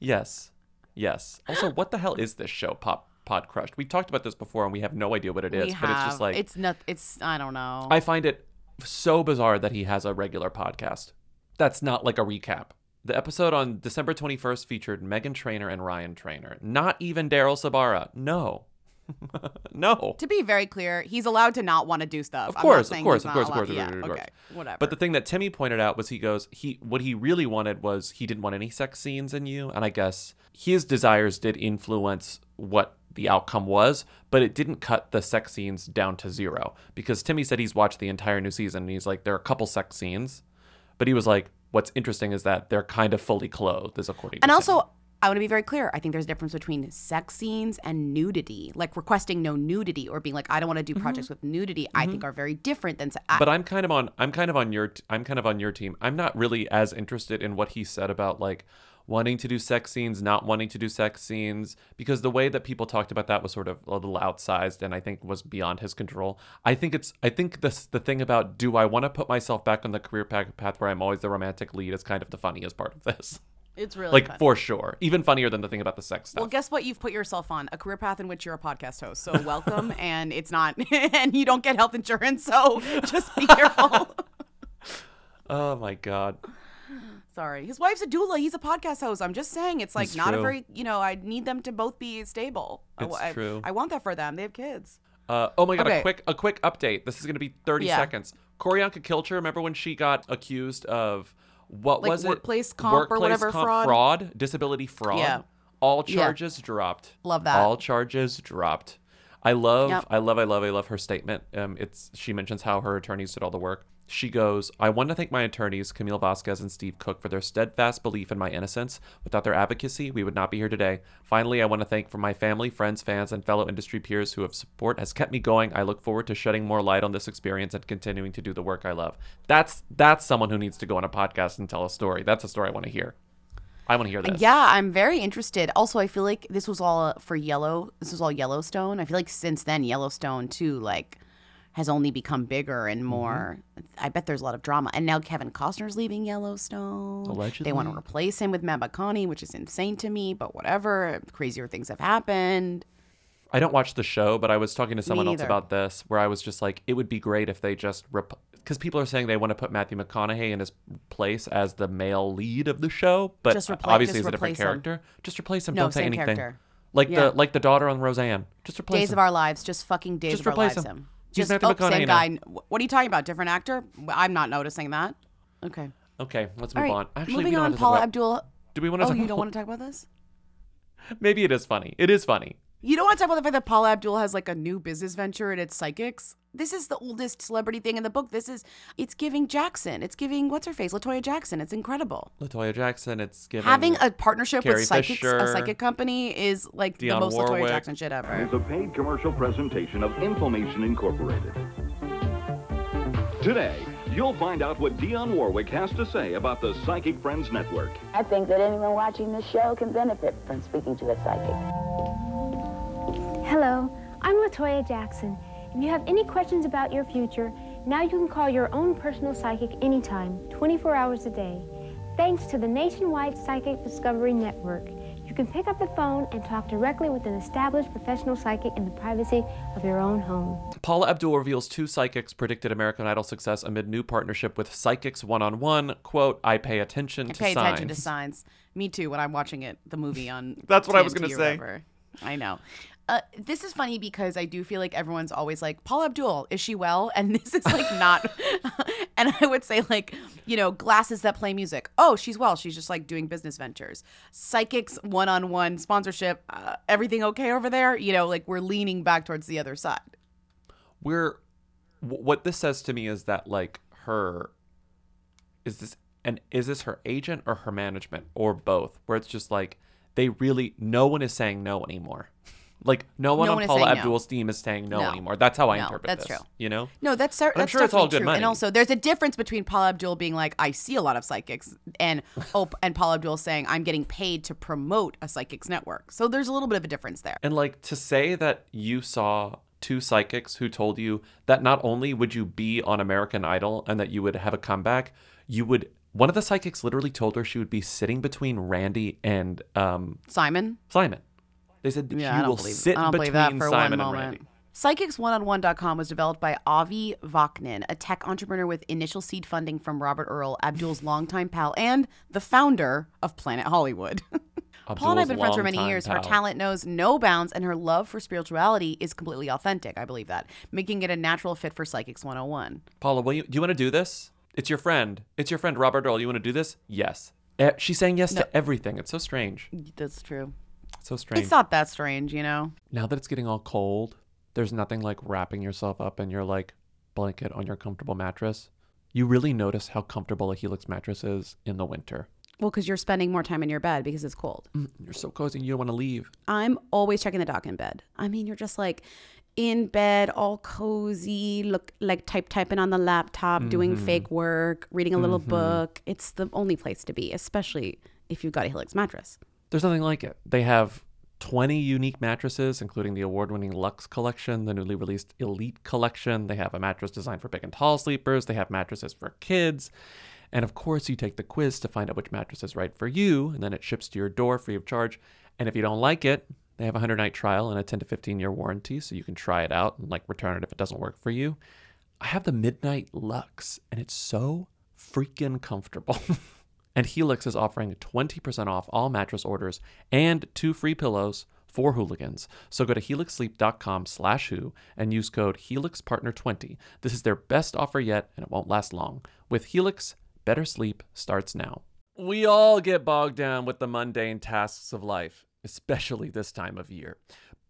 Yes. Yes. Also, what the hell is this show, Pop Podcrushed? We've talked about this before and we have no idea what it is, we but have, it's just like it's not, it's, I don't know. I find it so bizarre that he has a regular podcast. That's not like a recap. The episode on December 21st featured Meghan Trainor and Ryan Trainor. Not even Daryl Sabara. No. [LAUGHS] no. to be very clear, he's allowed to not want to do stuff. Of course, of saying course, of course, of allowed- course, Yeah, of course, of course. okay, whatever. But the thing that Timmy pointed out was he goes, he what he really wanted was he didn't want any sex scenes in you, and I guess his desires did influence what the outcome was, but it didn't cut the sex scenes down to zero. Because Timmy said he's watched the entire new season and he's like, there are a couple sex scenes, but he was like, what's interesting is that they're kind of fully clothed, is according to And Timmy. also, I want to be very clear. I think there's a difference between sex scenes and nudity. Like requesting no nudity or being like, I don't want to do mm-hmm. projects with nudity. I think mm-hmm. are very different than. se- I- but I'm kind of on I'm kind of on your I'm kind of on your team. I'm not really as interested in what he said about like wanting to do sex scenes, not wanting to do sex scenes because the way that people talked about that was sort of a little outsized and I think was beyond his control. I think it's I think this the thing about do I want to put myself back on the career path, where I'm always the romantic lead is kind of the funniest part of this. It's really like funny. for sure. Even funnier than the thing about the sex stuff. well, guess what? You've put yourself on a career path in which you're a podcast host. So welcome, [LAUGHS] and it's not, [LAUGHS] and you don't get health insurance. So just be careful. [LAUGHS] oh my god. Sorry, his wife's a doula. He's a podcast host. I'm just saying, it's like It's not a very, you know, I need them to both be stable. I- It's I, true. I want that for them. They have kids. Uh, oh my god! Okay. A quick, a quick update. This is going to be thirty Yeah. seconds. Q'orianka Kilcher, remember when she got accused of what Like was it? workplace comp or whatever comp fraud? disability fraud. Yeah. All Yeah. charges dropped. Love that. All charges dropped. I love, Yep. I love, I love, I love her statement. Um, it's she mentions how her attorneys did all the work. She goes, I want to thank my attorneys, Camille Vasquez and Steve Cook, for their steadfast belief in my innocence. Without their advocacy, we would not be here today. Finally, I want to thank for my family, friends, fans, and fellow industry peers who have support has kept me going. I look forward to shedding more light on this experience and continuing to do the work I love. That's that's someone who needs to go on a podcast and tell a story. That's a story I want to hear. I want to hear this. Yeah, I'm very interested. Also, I feel like this was all for Yellow. This was all Yellowstone. I feel like since then, Yellowstone too, like, has only become bigger and mm-hmm. more. I bet there's a lot of drama. And now Kevin Costner's leaving Yellowstone. They want to replace him with Matt McConaughey, which is insane to me. But whatever, crazier things have happened. I don't watch the show, but I was talking to someone else about this where I was just like, it would be great if they just because people are saying they want to put Matthew McConaughey in his place as the male lead of the show, but Just repla- obviously he's a different replace him. character. Just replace him. No, don't say anything. character. Like Yeah. the like the daughter on Roseanne. Just replace Days him. of Our Lives, just fucking Days Just of Our replace Lives him. him. He's Just Matthew oh, same guy. now. What are you talking about? Different actor? I'm not noticing that. Okay. Okay, let's All move right, on. Actually, moving we don't on. have to talk Paula about- Abdul. Do we want to? Oh, talk you about... don't want to talk about this? [LAUGHS] Maybe it is funny. It is funny. You don't want to talk about the fact that Paula Abdul has like a new business venture and it's psychics. This is the oldest celebrity thing in the book. This is it's giving Jackson. It's giving what's her face, Latoya Jackson. It's incredible. Latoya Jackson. It's giving Having a partnership Carrie with psychics, Fisher, a psychic company, is like the Dionne most Latoya Jackson shit ever. is a paid commercial presentation of Inphomation Incorporated. Today, you'll find out what Dionne Warwick has to say about the Psychic Friends Network. I think that anyone watching this show can benefit from speaking to a psychic. Hello, I'm Latoya Jackson. If you have any questions about your future, now you can call your own personal psychic anytime, 24 hours a day. Thanks to the nationwide Psychic Discovery Network, you can pick up the phone and talk directly with an established professional psychic in the privacy of your own home. Paula Abdul reveals two psychics predicted American Idol success amid new partnership with Psychics One on One. Quote, I pay attention I to pay signs. attention to signs. Me too. When I'm watching it, the movie on. [LAUGHS] That's what I was gonna say. whatever. I know. Uh, this is funny because I do feel like everyone's always like, Paula Abdul, is she well? [LAUGHS] And this is like not. [LAUGHS] and I would say, like, you know, glasses that play music. Oh, she's well. She's just like doing business ventures. Psychics one on one sponsorship. Uh, everything okay over there? You know, like we're leaning back towards the other side. We're what this says to me is that like her is this and is this her agent or her management or both? Where it's just like they really no one is saying no anymore. Like no one No on one Paula saying no. Abdul's team is saying no, No. anymore. That's how I interpret that's this. true. You know? No, that's, But I'm that's sure it's all good true. money. And also, there's a difference between Paula Abdul being like, "I see a lot of psychics," and [LAUGHS] oh, and Paula Abdul saying, "I'm getting paid to promote a psychics network." So there's a little bit of a difference there. And like to say that you saw two psychics who told you that not only would you be on American Idol and that you would have a comeback, you would. One of the psychics literally told her she would be sitting between Randy and um, Simon. Simon. They said that Yeah, you will believe. sit between believe that for Simon one and moment. Randy. Psychics1on1.com was developed by Avi Vaknin, a tech entrepreneur with initial seed funding from Robert Earl, Abdul's longtime pal and the founder of Planet Hollywood. [LAUGHS] Paul and I have been friends for many years. Her talent knows no bounds, and her love for spirituality is completely authentic. I believe that, making it a natural fit for Psychics 101. Paula, will you, do you want to do this? It's your friend. It's your friend Robert Earl. You want to do this? Yes. Eh, she's saying yes No. to everything. It's so strange. That's true. So strange. It's not that strange, you know? now that it's getting all cold, there's nothing like wrapping yourself up in your like blanket on your comfortable mattress. You really notice how comfortable a Helix mattress is in the winter. Well, because you're spending more time in your bed because it's cold. You're so cozy, and you don't want to leave. I'm always checking the dock in bed. I mean, you're just like in bed, all cozy, look like type typing on the laptop, doing Mhm. fake work, reading a little Mhm. book. It's the only place to be, especially if you've got a Helix mattress. There's nothing like it. They have 20 unique mattresses, including the award winning Lux collection, the newly released Elite collection. They have a mattress designed for big and tall sleepers. They have mattresses for kids. And of course, you take the quiz to find out which mattress is right for you, and then it ships to your door free of charge. And if you don't like it, they have a 100 night trial and a 10 to 15 year warranty, so you can try it out and like return it if it doesn't work for you. I have the Midnight Lux, and it's so freaking comfortable. [LAUGHS] and Helix is offering 20% off all mattress orders and two free pillows for hooligans. So go to helixsleep.com slash who and use code HelixPartner20. This is their best offer yet, and it won't last long. With Helix, better sleep starts now. We all get bogged down with the mundane tasks of life, especially this time of year.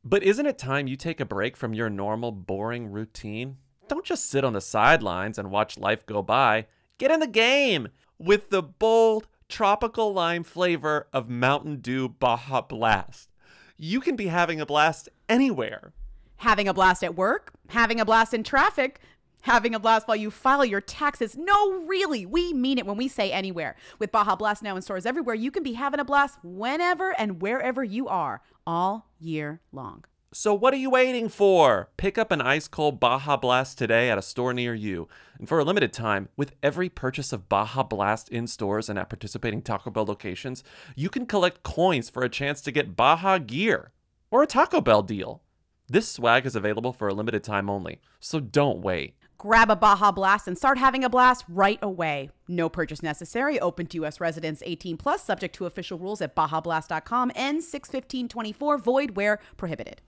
But isn't it time you take a break from your normal, boring routine? Don't just sit on the sidelines and watch life go by. Get in the game with the bold, tropical lime flavor of Mountain Dew Baja Blast. You can be having a blast anywhere. Having a blast at work, having a blast in traffic, having a blast while you file your taxes. No, really, we mean it when we say anywhere. With Baja Blast now in stores everywhere, you can be having a blast whenever and wherever you are all year long. So what are you waiting for? Pick up an ice cold Baja Blast today at a store near you. And for a limited time, with every purchase of Baja Blast in stores and at participating Taco Bell locations, you can collect coins for a chance to get Baja gear or a Taco Bell deal. This swag is available for a limited time only, so don't wait. Grab a Baja Blast and start having a blast right away. No purchase necessary. Open to U.S. residents 18 plus, subject to official rules at BajaBlast.com. N 61524. Void where prohibited.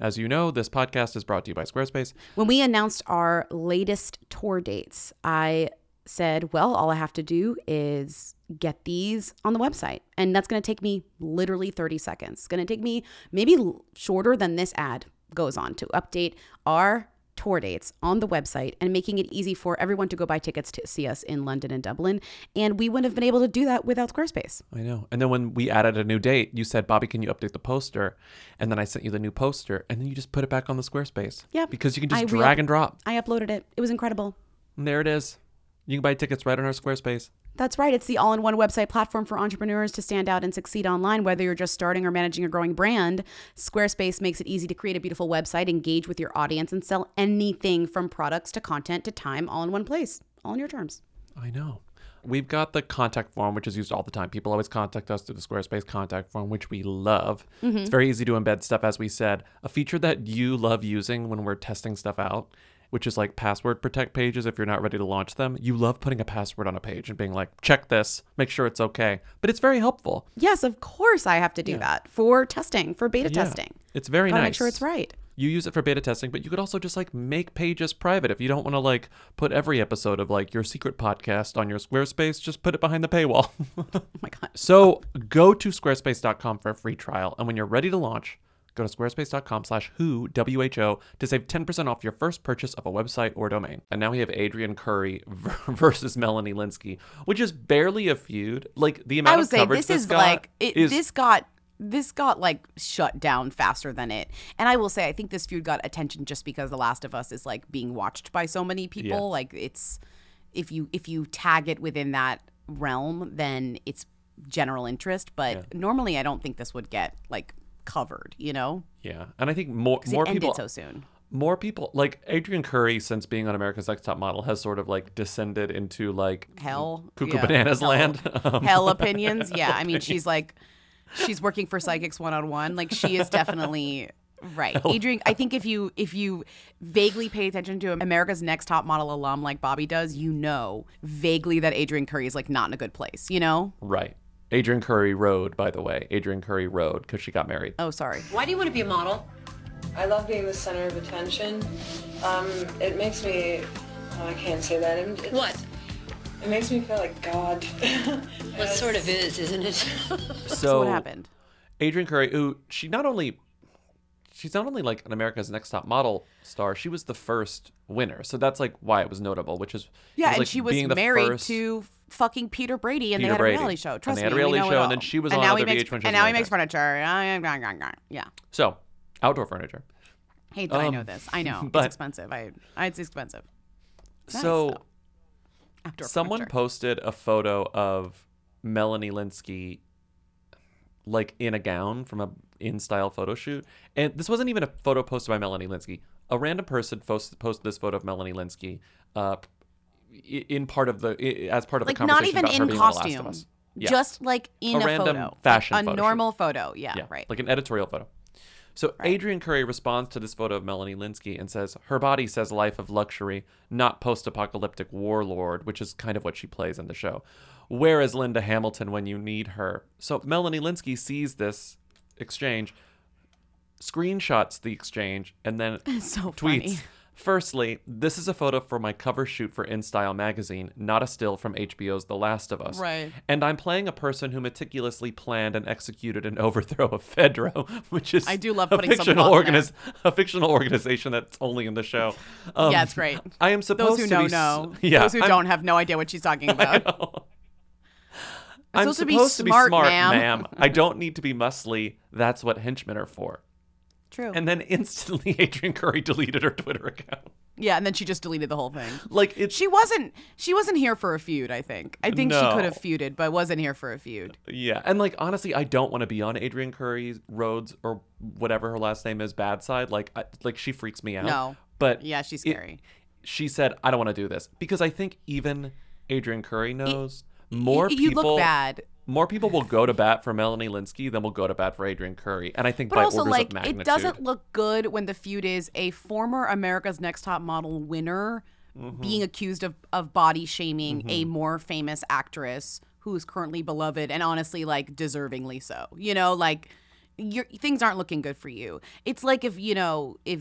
As you know, this podcast is brought to you by Squarespace. When we announced our latest tour dates, I said, well, all I have to do is get these on the website. And that's going to take me literally 30 seconds. It's going to take me maybe shorter than this ad goes on to update our tour dates on the website and making it easy for everyone to go buy tickets to see us in London and Dublin. And we wouldn't have been able to do that without Squarespace. I know. And then when we added a new date, you said, Bobby, can you update the poster? And then I sent you the new poster, and then you just put it back on the Squarespace. Yeah. Because you can just I drag re- and drop. I uploaded it. It was incredible. And there it is. You can buy tickets right on our Squarespace. That's right. It's the all in one website platform for entrepreneurs to stand out and succeed online, whether you're just starting or managing a growing brand. Squarespace makes it easy to create a beautiful website, engage with your audience, and sell anything from products to content to time all in one place, all in your terms. I know. We've got the contact form, which is used all the time. People always contact us through the Squarespace contact form, which we love. Mhm. It's very easy to embed stuff, as we said. A feature that you love using when we're testing stuff out, which is like password protect pages if you're not ready to launch them. You love putting a password on a page and being like, check this, make sure it's okay. But it's very helpful. Yes, of course I have to do that for testing, for beta Yeah. testing. It's very Gotta nice. make sure it's right. You use it for beta testing, but you could also just like make pages private. If you don't want to like put every episode of like your secret podcast on your Squarespace, just put it behind the paywall. [LAUGHS] oh my god. So go to squarespace.com for a free trial, and when you're ready to launch, go to squarespace.com slash who w-h-o to save 10% off your first purchase of a website or domain and now we have adrianne curry [LAUGHS] versus melanie lynskey which is barely a feud like the amount I would of say coverage this is like it, is this got this got like shut down faster than it. And I will say, I think this feud got attention just because The Last of Us is like being watched by so many people. Yeah. Like it's if you if you tag it within that realm, then it's general interest. But normally, I don't think this would get like covered. You know, Yeah, and I think more more people so soon. More people like Adrianne Curry since being on America's Next Top Model has sort of like descended into like Hell, cuckoo yeah. bananas [LAUGHS] Hell- land. Um, hell opinions. Yeah, I mean, opinions. [LAUGHS] she's like, she's working for psychics one on one. Like she is definitely [LAUGHS] right. Adrianne, I think if you if you vaguely pay attention to America's Next Top Model alum like Bobby does, you know vaguely that Adrianne Curry is like not in a good place. You know? right. Adrianne Curry Rhode, by the way. Adrianne Curry Rhode because she got married. Oh, sorry. Why do you want to be a model? I love being the center of attention. Um, it makes me. oh, I can't say that. It, it- What? It makes me feel like God. [LAUGHS] What sort of is, isn't it? [LAUGHS] So, what happened? Adrianne Curry, who she not only she's not only like an America's Next Top Model star, she was the first winner. So that's like why it was notable, which is it Yeah, and like she was being married first- to fucking Peter Brady, and Peter they had Brady. a reality show. And Trust they me, had a we reality know it show, and all. then she was and on now other he makes, VH1 shows and now he makes furniture. Yeah. So outdoor furniture. Hate that I Um, know this. I know [LAUGHS] but- it's expensive. I, I it's expensive. Nice, so though. Outdoor someone furniture. posted a photo of Melanie Lynskey like in a gown from a in style photo shoot. And this wasn't even a photo posted by Melanie Lynskey. A random person post, posted this photo of Melanie Lynskey uh, in part of the as part of like the not even in being on The Last of costume, Yeah. just like in a, random photo, fashion like a photo shoot. normal photo. Yeah, right. Like an editorial photo. So Adrianne Curry responds to this photo of Melanie Lynskey and says, Her body says life of luxury, not post apocalyptic warlord, which is kind of what she plays in the show. Where is Linda Hamilton when you need her? So Melanie Lynskey sees this exchange, screenshots the exchange, and then [LAUGHS] So tweets. funny. Firstly, this is a photo for my cover shoot for InStyle magazine, not a still from HBO's The Last of Us. Right. And I'm playing a person who meticulously planned and executed an [LAUGHS] overthrow of FEDRA, which is I do love a fictional organiz- a fictional organization that's only in the show. [LAUGHS] yeah, it's um, great. I am supposed Those who to know be know. [LAUGHS] Yeah, Those who I'm- don't have no idea what she's talking about. I'm supposed to be supposed smart, ma'am. ma'am. I don't need to be muscly. That's what henchmen are for. True. And then instantly, [LAUGHS] Adrianne Curry deleted her Twitter account. Yeah, and then she just deleted the whole thing. Like it's she wasn't she wasn't here for a feud. I think. I think she could have feuded, but wasn't here for a feud. Yeah, and like honestly, I don't want to be on Adrianne Curry's Rhodes or whatever her last name is bad side. Like, I, like she freaks me out. No. but Yeah, she's it- scary. she said, "I don't want to do this" because I think even Adrianne Curry knows more y- you people. look bad. More people will go to bat for Melanie Lynskey than will go to bat for Adrianne Curry, and I think But by also, orders like, of magnitude. it doesn't look good when the feud is a former America's Next Top Model winner Mm-hmm. being accused of, of body shaming a Mhm. more famous actress who is currently beloved and honestly, like, deservingly so. You know, like, your things aren't looking good for you. It's like if you know if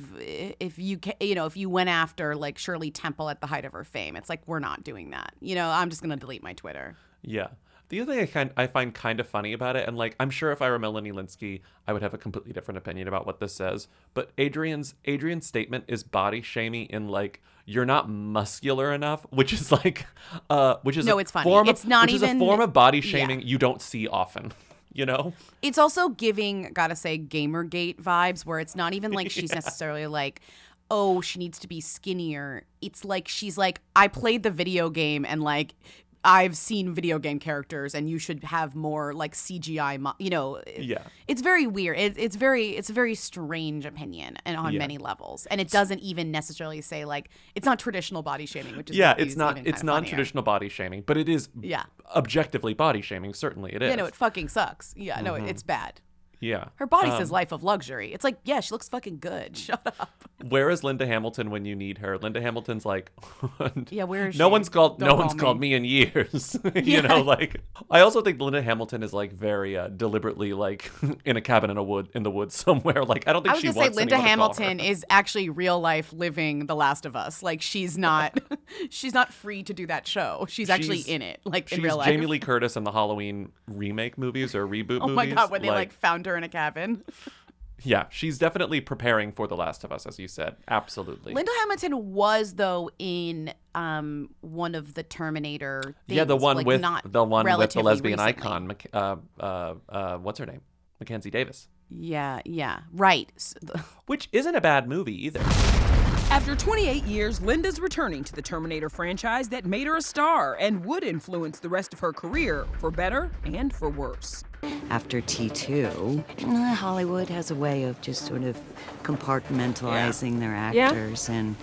if you you know if you went after like Shirley Temple at the height of her fame. It's like we're not doing that. You know, I'm just gonna delete my Twitter. Yeah. The other thing I kind I find kind of funny about it, and like I'm sure if I were Melanie Lynskey, I would have a completely different opinion about what this says. But Adrianne's Adrianne's statement is body shaming in like you're not muscular enough, which is like uh which is No, a it's funny. form of- It's not which is even- a form of body yeah. shaming you don't see often. [LAUGHS] You know? It's also giving, gotta say, Gamergate vibes where it's not even like she's Yeah. [LAUGHS] necessarily like, oh, she needs to be skinnier. It's like she's like, I played the video game and like, I've seen video game characters and you should have more like CGI, mo- you know. Yeah. It's very weird. It, it's very, it's a very strange opinion and on Yeah. many levels. And it doesn't even necessarily say like, it's not traditional body shaming, which is Yeah, it's not it's kinda non-traditional body shaming, but it is Yeah. objectively body shaming. Certainly it is. Yeah, no, it fucking sucks. Yeah, no, it, Mhm. it's bad. Yeah. Her body says Um, life of luxury. It's like, yeah, she looks fucking good. [LAUGHS] Shut up. Where is Linda Hamilton when you need her? Linda Hamilton's like, [LAUGHS] Yeah, where is no she? one's called. Don't no call one's called me. me in years. [LAUGHS] you Yeah. know, like I also think Linda Hamilton is like very uh, deliberately like in a cabin in a wood in the woods somewhere. Like I don't think I was she gonna say Linda anyone to call her. Hamilton is actually real life living The Last of Us. Like she's not, she's not free to do that show. She's actually She's- in it, like in She's real life. Jamie Lee Curtis in the Halloween remake movies or reboot oh movies. my god, when they like found her in a cabin. [LAUGHS] yeah, she's definitely preparing for The Last of Us, as you said. Absolutely. Linda Hamilton was though in um one of the Terminator. yeah, the one like, with not the one with the lesbian recently. icon. Uh, uh, uh, what's her name? Mackenzie Davis, Yeah, yeah, right. Which isn't a bad movie either. After 28 years, Linda's returning to the Terminator franchise that made her a star and would influence the rest of her career for better and for worse. After T2, uh, Hollywood has a way of just sort of compartmentalizing their Yeah. actors. And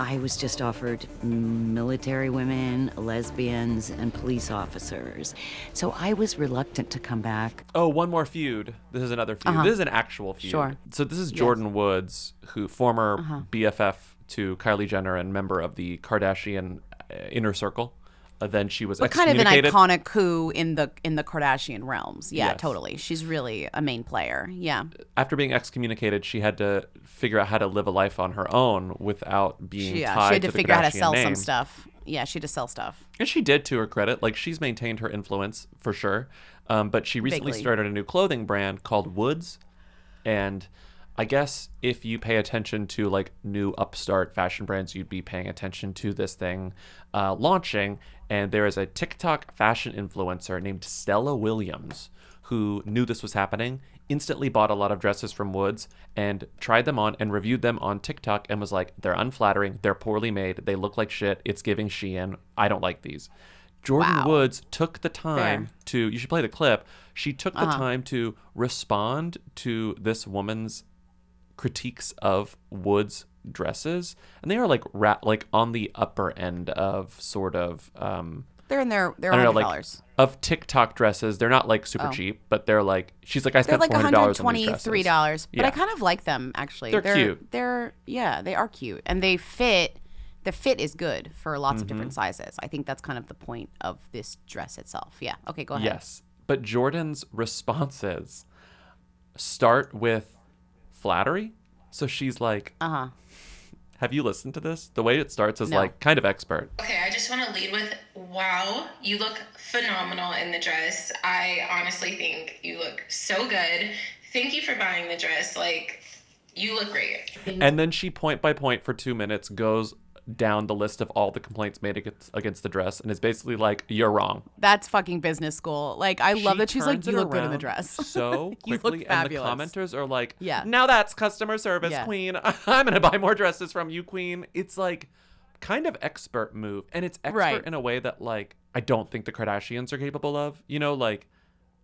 I was just offered military women, lesbians, and police officers. So I was reluctant to come back. Oh, one more feud. This is another feud. Uh-huh. This is an actual feud. Sure. So this is Yes. Jordyn Woods, who former Uh-huh. BFF to Kylie Jenner and member of the Kardashian uh, inner circle. Then she was but kind of an iconic coup in the in the Kardashian realms. Yeah, Yes. totally. She's really a main player. Yeah. After being excommunicated, she had to figure out how to live a life on her own without being She, yeah, tied she had to, the figure out how to sell name. some stuff. Yeah, she had to sell stuff. And she did to her credit. Like she's maintained her influence for sure. Um, but she recently Vaguely. started a new clothing brand called Woods. And I guess if you pay attention to like new upstart fashion brands, you'd be paying attention to this thing uh, launching. And there is a TikTok fashion influencer named Stella Williams who knew this was happening, instantly bought a lot of dresses from Woods and tried them on and reviewed them on TikTok and was like, they're unflattering, they're poorly made, they look like shit, it's giving Shein, I don't like these. Jordyn Wow. Woods took the time Fair. to, you should play the clip, she took the Uh-huh. time to respond to this woman's critiques of Woods dresses, and they are like ra- like on the upper end of sort of um They're in their they're don't know, like dollars. of TikTok dresses. They're not like super Oh. cheap, but they're like she's like I They're spent like four hundred dollars on these $123, dresses. but I kind of like them actually. They're cute. They're yeah, they are cute, and they fit. The fit is good for lots of Mhm. different sizes. I think that's kind of the point of this dress itself. Yeah. Okay, go ahead. Yes, but Jordyn's responses start with flattery. So she's like, Uh huh. "Have you listened to this?" The way it starts is No. like kind of expert. Okay, I just want to lead with wow, you look phenomenal in the dress. I honestly think you look so good. Thank you for buying the dress. Like, you look great. And then she point by point for two minutes goes down the list of all the complaints made against, against the dress and is basically like, "You're wrong." That's fucking business school. Like I love She that she's like, you look good in the dress. so [LAUGHS] You look quickly, and the commenters are like, Yeah. now that's customer service, Yeah. queen. [LAUGHS] I'm gonna buy more dresses from you, queen." It's like kind of expert move, and it's expert Right. in a way that like I don't think the Kardashians are capable of. You know, like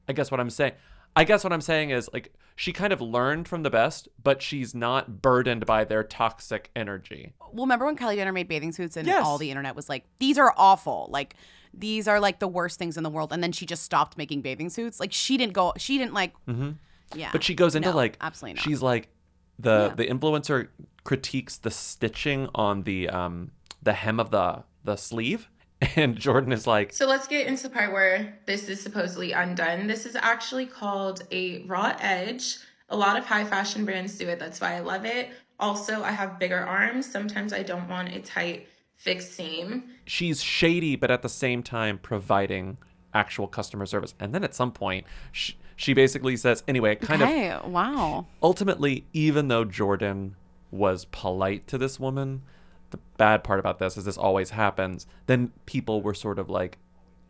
I guess what I'm saying. I guess what I'm saying is like she kind of learned from the best, but she's not burdened by their toxic energy. Well, remember when Kylie Jenner made bathing suits and Yes. all the internet was like, these are awful. Like, these are like the worst things in the world. And then she just stopped making bathing suits. Like, she didn't go, she didn't like, hmm yeah. But she goes into No, like absolutely not. she's like the Yeah. the influencer critiques the stitching on the um the hem of the the sleeve [LAUGHS] and Jordyn is like So let's get into the part where this is supposedly undone. This is actually called a raw edge. A lot of high fashion brands do it. That's why I love it. Also, I have bigger arms. Sometimes I don't want a tight fixed seam. she's shady but at the same time providing actual customer service. And then at some point she, she basically says anyway, kind okay, of wow. ultimately even though Jordyn was polite to this woman, the bad part about this is this always happens. Then people were sort of like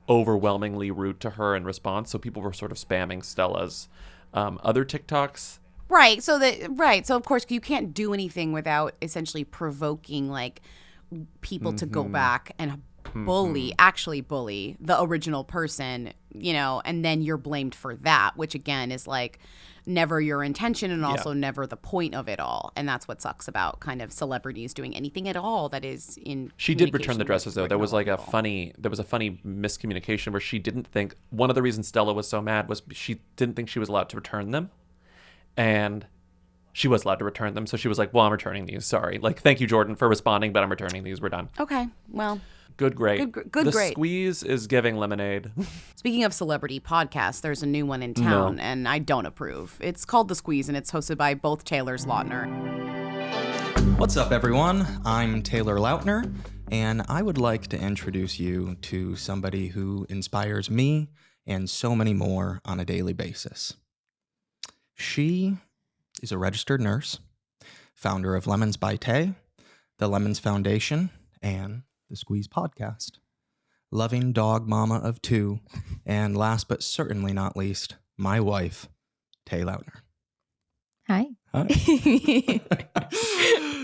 overwhelmingly rude to her in response. So people were sort of spamming Stella's um, other TikToks. Right. So that, right. So, of course, you can't do anything without essentially provoking like people to go Mhm. back and bully, mm-hmm. actually bully the original person, you know, and then you're blamed for that, which again is like never your intention and Yeah. also never the point of it all. And that's what sucks about kind of celebrities doing anything at all that is in She did return the dresses though. There was like a funny there was a funny miscommunication where she didn't think one of the reasons Stella was so mad was she didn't think she was allowed to return them. And she was allowed to return them, so she was like, "Well, I'm returning these. Sorry. Like, thank you, Jordyn, for responding, but I'm returning these. We're done." Okay. Well, Good, great. Good gr- good, the great. squeeze is giving lemonade. [LAUGHS] Speaking of celebrity podcasts, there's a new one in No. town, and I don't approve. It's called The Squeeze, and it's hosted by both Taylors Lautner. What's up, everyone? I'm Taylor Lautner, and I would like to introduce you to somebody who inspires me and so many more on a daily basis. She is a registered nurse, founder of Lemons by Tay, the Lemons Foundation, and the Squeeze Podcast. Loving dog mama of two, and last but certainly not least, my wife, Tay Lautner. Hi. Hi.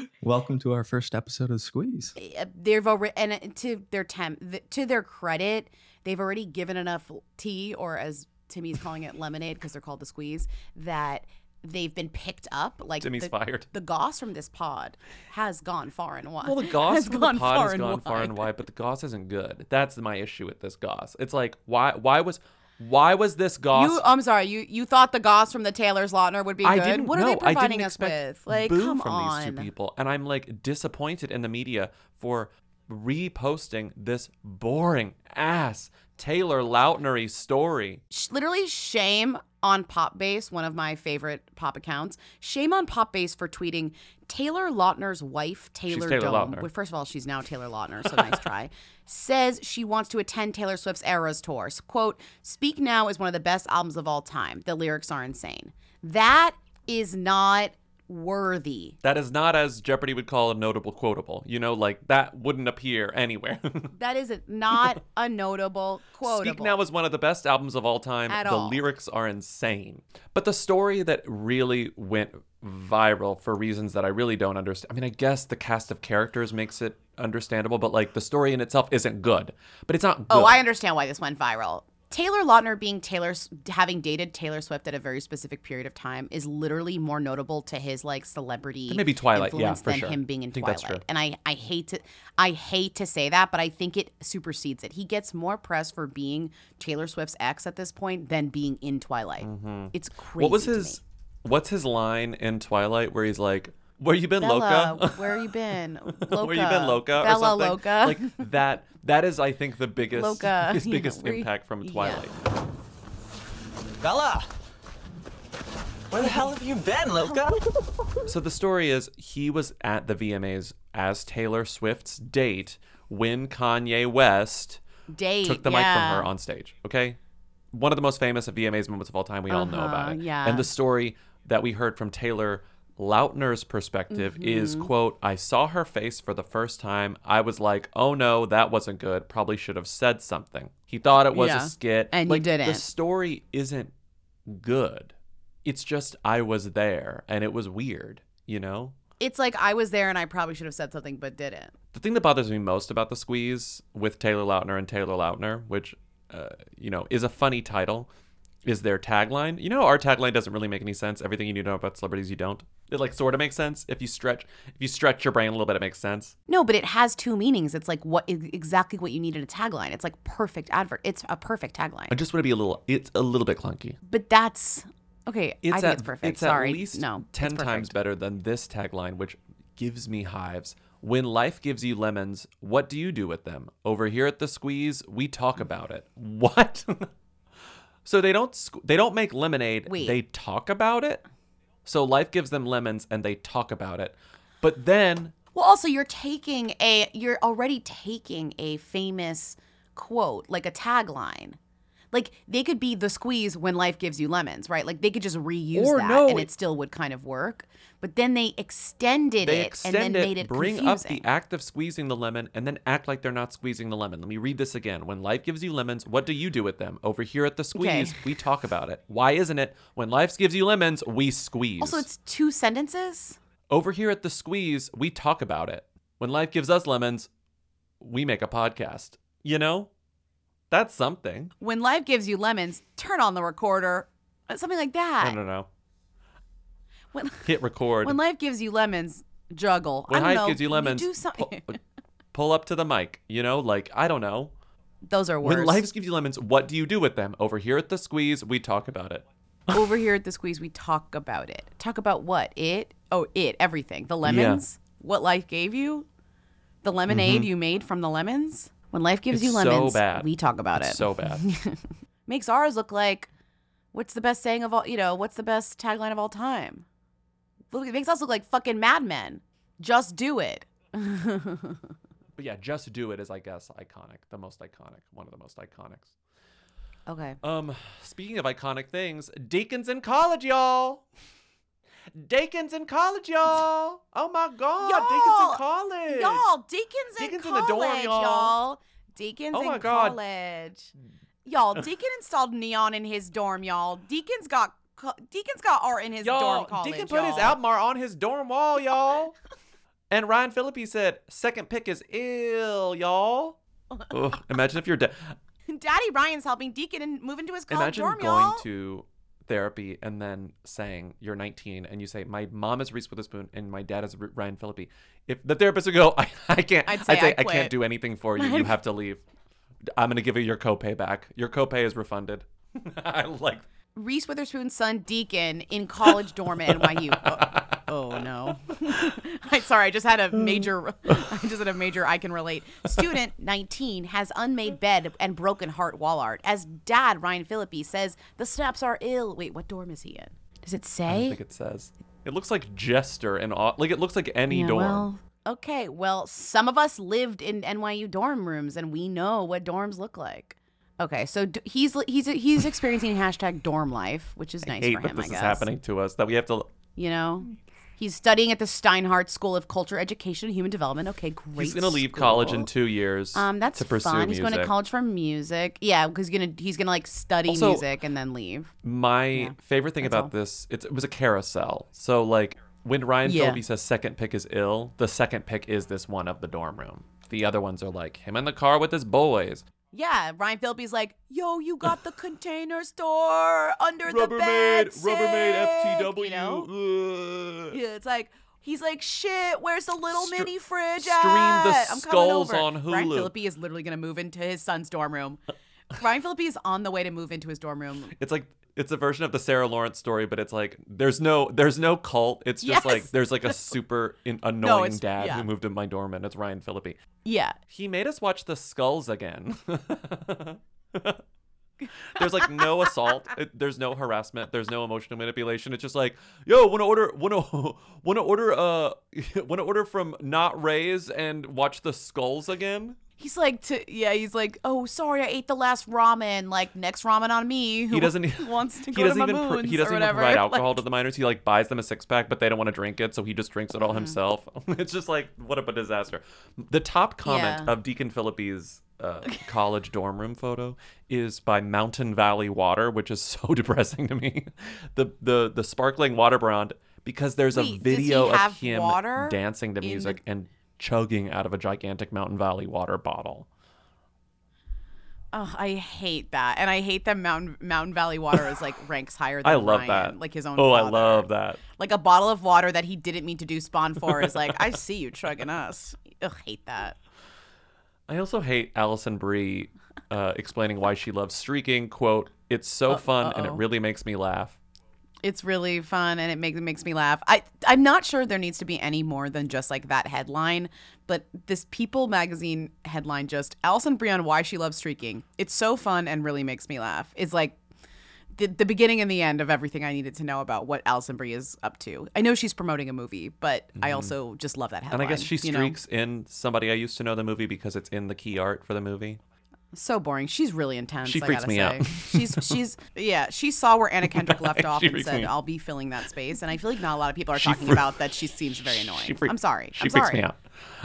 [LAUGHS] [LAUGHS] Welcome to our first episode of Squeeze. They've already and uh, to their temp to their credit they've already given enough tea or as timmy's calling it lemonade because they're called the squeeze that they've been picked up like Timmy's the, fired. the goss from this pod has gone far and wide Well, the goss [LAUGHS] has from gone the pod far has and gone wide. far and wide, but the goss isn't good. That's my issue with this goss. It's like why why was why was this goss? you i'm sorry you you thought the goss from the taylor's lautner would be I good didn't what are they I didn't providing us with like boo come from on these two people, and I'm like disappointed in the media for reposting this boring ass Taylor Lautnery story. sh- literally shame on Popbase, one of my favorite pop accounts. Shame on Popbase for tweeting Taylor Lautner's wife, Taylor, Taylor Dome. Lautner. Well, first of all, she's now Taylor Lautner, so nice [LAUGHS] try. Says she wants to attend Taylor Swift's Eras tour. Quote, Speak Now is one of the best albums of all time. The lyrics are insane. That is not worthy. That is not as Jeopardy would call a notable quotable. You know, like that wouldn't appear anywhere. [LAUGHS] That is not a notable quotable. Speak Now is one of the best albums of all time. At the all. lyrics are insane. But the story that really went viral for reasons that I really don't understand. I mean, I guess the cast of characters makes it understandable, but like the story in itself isn't good. But it's not oh, good. Oh, I understand why this went viral. Taylor Lautner being Taylor, having dated Taylor Swift at a very specific period of time is literally more notable to his like celebrity maybe Twilight, yeah, for than sure. him being in I think that's Twilight. true. And I, I hate to, I hate to say that, but I think it supersedes it. He gets more press for being Taylor Swift's ex at this point than being in Twilight. It's crazy. Mm-hmm. What was his what's his line in Twilight where he's like, Where you been, Bella, Loca? [LAUGHS] where you been? Loca. Where you been, Loca? or Bella something? Loca. Like that. That is, I think, the biggest, Loca. [LAUGHS] his Yeah, [LAUGHS] biggest where you- impact from yeah. Twilight. Bella! Where the hell have you been, Loca? So the story is he was at the VMAs as Taylor Swift's date when Kanye West Date, took the mic from her on stage. Okay, one of the most famous VMAs moments of all time. We all know about Uh-huh, it. yeah. And the story that we heard from Taylor Lautner's perspective is Mhm. quote I saw her face for the first time. I was like, oh no, that wasn't good. Probably should have said something. He thought it was Yeah. a skit, And you like, The didn't. The story isn't good. It's just I was there and it was weird. You know. It's like I was there and I probably should have said something but didn't. The thing that bothers me most about the squeeze with Taylor Lautner and Taylor Lautner, which uh, you know is a funny title, is their tagline. You know, our tagline doesn't really make any sense. Everything you need to know about celebrities, you don't. It like sort of makes sense if you stretch if you stretch your brain a little bit. It makes sense. No, but it has two meanings. It's like what exactly what you need in a tagline. It's like perfect advert. It's a perfect tagline. I just want to be a little. It's a little bit clunky. But that's okay. It's I think at, it's perfect. It's Sorry, at least no, ten times better than this tagline, which gives me hives. When life gives you lemons, what do you do with them? Over here at the squeeze, we talk about it. [LAUGHS] What? So they don't they don't make lemonade. Wait. They talk about it. So life gives them lemons, and they talk about it. But then Well, also you're taking a you're already taking a famous quote, like a tagline. Like they could be the squeeze when life gives you lemons, right? Like they could just reuse Or that no, and it- it still would kind of work. But then they extended they it extend and then it, made it bring confusing. up the act of squeezing the lemon, and then act like they're not squeezing the lemon. Let me read this again. When life gives you lemons, what do you do with them? Over here at the squeeze, Okay. we talk about it. Why isn't it? When life gives you lemons, we squeeze. Also, it's two sentences. Over here at the squeeze, we talk about it. When life gives us lemons, we make a podcast. You know? That's something. When life gives you lemons, turn on the recorder. uh, Something like that. I don't know. When, [LAUGHS] Hit record. when life gives you lemons, juggle. When I don't life know. gives you lemons, do something. Pull up to the mic. You know? Like, I don't know. Those are words. When life gives you lemons, what do you do with them? Over here at the squeeze, we talk about it. [LAUGHS] Over here at the squeeze, we talk about it. Talk about what? It? Oh, it. Everything. The lemons. What life gave you. The lemonade Mhm. you made from the lemons. When life gives It's you lemons, so we talk about It's it. so bad. [LAUGHS] Makes ours look like what's the best saying of all? You know, what's the best tagline of all time? It makes us look like fucking madmen. Just do it. [LAUGHS] But yeah, just do it is, I guess, iconic. The most iconic. One of the most iconics. okay. Um, speaking of iconic things, Deacons in college, y'all. Deacons in college, y'all. Oh my God, Deacons in college. Y'all, Deacons, Deacons in in the college, dorm, y'all. y'all. Deacons Oh in my God. college. Y'all, [LAUGHS] Deacon installed neon in his dorm, y'all. Deacon's got Deacon's got art in his Y'all, dorm college. Deacon put his y'all. album art on his dorm wall, y'all. and Ryan Phillippe said, second pick is ill, y'all. Ugh, imagine if you're dead. [LAUGHS] Daddy Ryan's helping Deacon and move into his college Imagine dorm, going y'all. to therapy and then saying you're 19 and you say my mom is Reese Witherspoon and my dad is Ryan Phillippe. If the therapist would go, [LAUGHS] I, I can't, I'd say I I, quit." can't do anything for you. You [LAUGHS] have to leave. I'm gonna give you your copay back. Your copay is refunded. [LAUGHS] I like. Reese Witherspoon's son Deacon in college dorm at NYU. Oh, no. [LAUGHS] I sorry, I just had a major [LAUGHS] I just had a major I can relate. Student 19 has unmade bed and broken heart wall art. As dad Ryan Phillippe says the snaps are ill. Wait, what dorm is he in? Does it say? I don't think it says. It looks like Jester and. Like it looks like any Yeah, dorm. well, okay, well, some of us lived in NYU dorm rooms and we know what dorms look like. Okay, so d- he's he's he's experiencing hashtag dorm life, which is I nice hate for that this I is happening to us. That we have to. You know, he's studying at the Steinhardt School of Culture, Education, and Human Development. Okay, great. He's gonna leave college in two years. Um, that's to pursue fun. He's music. going to college for music. Yeah, because he's gonna he's gonna like study Also- music and then leave. My favorite thing about all. this, it's, it was a carousel. So like when Ryan Yeah. Phillippe says second pick is ill, the second pick is this one of the dorm room. The other ones are like him in the car with his boys. Yeah, Ryan Philby's like, yo, you got the [LAUGHS] container store under the Rubbermaid, bed. Rubbermaid sick," FTW. You know? Yeah, it's like he's like, shit. Where's the little mini fridge stream the at? I'm coming skulls over. on Ryan Hulu. Phillippe is literally gonna move into his son's dorm room. Ryan Phillippe is on the way to move into his dorm room. It's like it's a version of the Sarah Lawrence story, but it's like there's no there's no cult. It's just like there's like a [LAUGHS] super in, annoying it's- dad yeah. who moved in my dorm, and it's Ryan Phillippe. Yeah. He made us watch the skulls again. [LAUGHS] [LAUGHS] there's like no assault. It, there's no harassment. There's no emotional manipulation. It's just like, yo, want to order, want to [LAUGHS] order, uh, [LAUGHS] want to order from Not Ray's and watch the skulls again. He's like, to, yeah, he's like, oh, sorry, I ate the last ramen. Like, next ramen on me. Who He doesn't. wants to he go doesn't to even. pr- he doesn't even provide Like, alcohol to the minors. He like buys them a six pack, but they don't want to drink it, so he just drinks it all Mm-hmm. himself. it's just like what a disaster. The top comment Yeah. of Deacon Phillippe's uh, college dorm room photo is by Mountain Valley Water, which is so [LAUGHS] depressing to me. The the the sparkling water brand because there's Wait, a video of him dancing to in the- music and chugging out of a gigantic Mountain Valley water bottle. Oh, I hate that, and I hate that Mountain Mountain Valley water is like [LAUGHS] ranks higher than I love Ryan, that. like his own. Oh, I love that. Like a bottle of water that he didn't mean to do spawn for is like, I see you chugging us. Ugh, hate that. I also hate Alison Brie uh, explaining why she loves streaking. "Quote: It's so Uh, fun and it uh-oh. really makes me laugh." It's really fun and it makes it makes me laugh. I I'm not sure there needs to be any more than just like that headline, but this People magazine headline just Alison Brie on why she loves streaking. It's so fun and really makes me laugh. It's like the, the beginning and the end of everything I needed to know about what Alison Brie is up to. I know she's promoting a movie, but I Mhm. also just love that headline. And I guess she you know? streaks in somebody I used to know the movie because it's in the key art for the movie. So boring. She's really intense. She I freaks gotta me say. out. she's she's [LAUGHS] yeah. She saw where Anna [LAUGHS] Kendrick left off and said. "I'll be filling that space." And I feel like not a lot of people are She talking fre- about that. She seems very [LAUGHS] annoying. Freak- I'm sorry. She I'm freaks sorry. me out.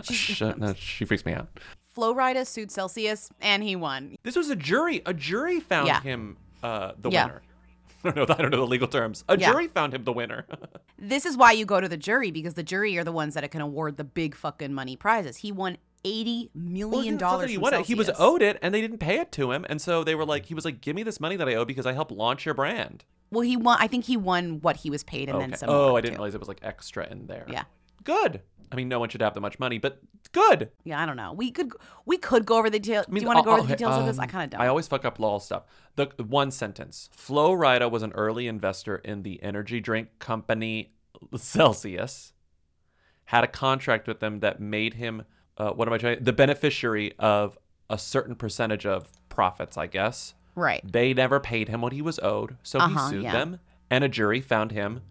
Shut- no, she freaks me out. Flo Rida sued Celsius, and he won. This was a jury. A jury found Yeah. him uh, the Yeah. winner. I don't know. I don't know the legal terms. A Yeah. jury found him the winner. [LAUGHS] This is why you go to the jury because the jury are the ones that can award the big fucking money prizes. He won eighty million Well, it's not that dollars. he won it. He was owed it, and they didn't pay it to him. And so they were like, he was like, "Give me this money that I owe because I helped launch your brand." Well, he won. I think he won what he was paid, and then some. Oh, I didn't too. realize it was like extra in there. Yeah. Good. I mean, no one should have that much money, but good. Yeah, I don't know. We could we could go over the details. I mean, Do you want to go over the okay, details of this? I um, kind of don't. I always fuck up law stuff. The one sentence: Flo Rida was an early investor in the energy drink company Celsius. Had a contract with them that made him uh, what am I trying? The beneficiary of a certain percentage of profits, I guess. Right. They never paid him what he was owed, so Uh-huh, he sued yeah. them, and a jury found him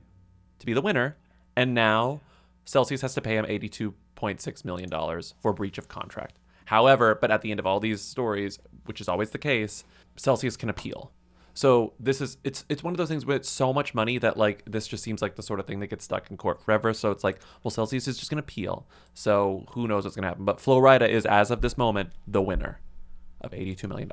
to be the winner. And now Celsius has to pay him $82.6 million for breach of contract. However, but at the end of all these stories, which is always the case, Celsius can appeal. So this is it's it's one of those things where it's so much money that like this just seems like the sort of thing that gets stuck in court forever. So it's like, well, Celsius is just gonna appeal. So who knows what's gonna happen? But Flo Rida is, as of this moment, the winner of $82 million.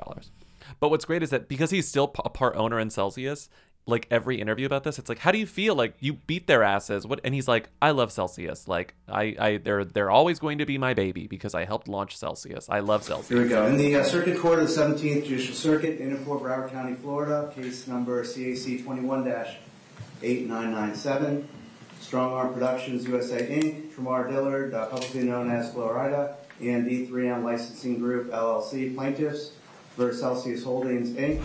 But what's great is that because he's still a part owner in Celsius, like every interview about this. It's like, how do you feel? Like you beat their asses. What? And he's like, I love Celsius. Like I, I, they're they're always going to be my baby because I helped launch Celsius. I love Celsius. Here we go. In the uh, Circuit Court of the 17th Judicial Circuit in and for Broward County, Flo Rida, case number CAC 21-8997, Strong Arm Productions USA Inc., Tramar Dillard, uh, publicly known as Florida, and D3M Licensing Group LLC plaintiffs versus Celsius Holdings Inc.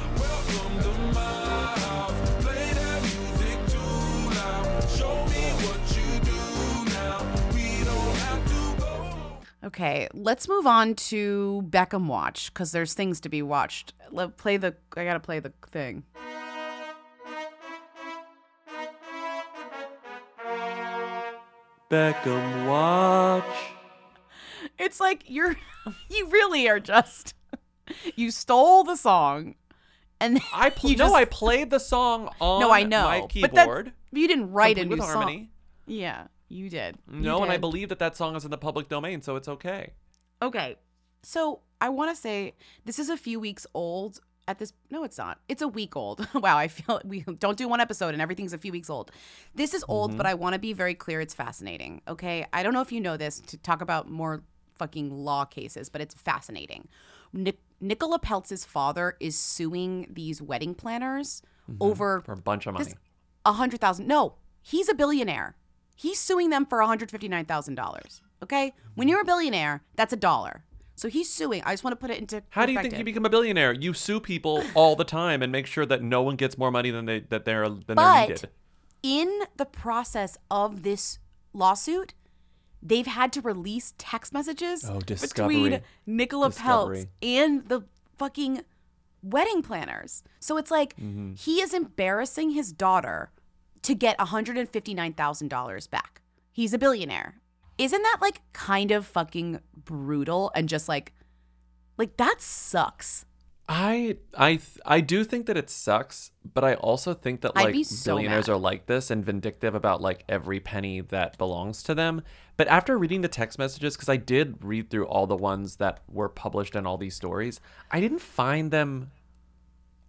Okay, let's move on to Beckham Watch because there's things to be watched. Let play the. I gotta play the thing. Beckham watch. It's like you're. [LAUGHS] You really are just. [LAUGHS] You stole the song, and I [LAUGHS] pl- you no, just- I played the song on No, I know, my but keyboard. you didn't write a new with song. harmony. Yeah, you did. You No, and I believe that that song is in the public domain, so it's okay. Okay. So I want to say this is a few weeks old at this. No, it's not. It's a week old. [LAUGHS] wow. I feel we don't do one episode and everything's a few weeks old. This is old, Mhm. but I want to be very clear. It's fascinating. Okay. I don't know if you know this to talk about more fucking law cases, but it's fascinating. Nic- Nicola Peltz's father is suing these wedding planners Mhm. over for a bunch of money. a hundred thousand. No, he's a billionaire. He's suing them for one hundred fifty nine thousand dollars. Okay, when you're a billionaire, that's a dollar. So he's suing. I just want to put it into How do you think you become a billionaire? You sue people all the time and make sure that no one gets more money than they that they're than they're But needed. in the process of this lawsuit, they've had to release text messages Oh, between. Nicola Discovery. Peltz and the fucking wedding planners. So it's like Mhm. he is embarrassing his daughter to get $159,000 back. He's a billionaire. Isn't that like kind of fucking brutal and just like like that sucks. I I I do think that it sucks, but I also think that I'd like so billionaires mad. are like this and vindictive about like every penny that belongs to them. But after reading the text messages, because I did read through all the ones that were published in all these stories, I didn't find them.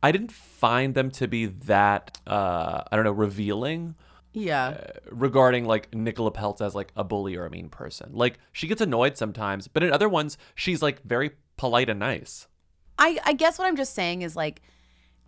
I didn't find them to be that uh, I don't know revealing Yeah. regarding like Nicola Peltz as like a bully or a mean person. Like she gets annoyed sometimes, but in other ones she's like very polite and nice. I, I guess what I'm just saying is like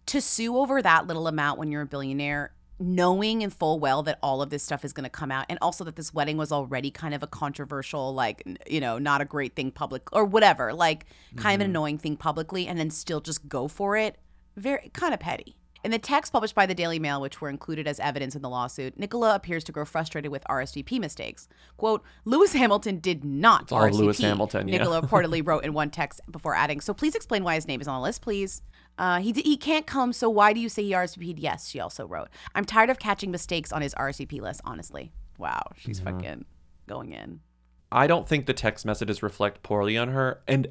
to sue over that little amount when you're a billionaire, knowing in full well that all of this stuff is going to come out, and also that this wedding was already kind of a controversial, like, you know, not a great thing public or whatever, like kind of an Mhm. annoying thing publicly, and then still just go for it. Very kind of petty. In the text published by the Daily Mail, which were included as evidence in the lawsuit, Nicola appears to grow frustrated with RSVP mistakes. Quote, Lewis Hamilton did not It's RSVP. Lewis Hamilton, yeah. Nicola [LAUGHS] reportedly wrote in one text before adding, so please explain why his name is on the list, please. Uh, he, he can't come, so why do you say he RSVP'd? Yes, she also wrote. I'm tired of catching mistakes on his RSVP list, honestly. Wow, she's Mhm. fucking going in. I don't think the text messages reflect poorly on her, and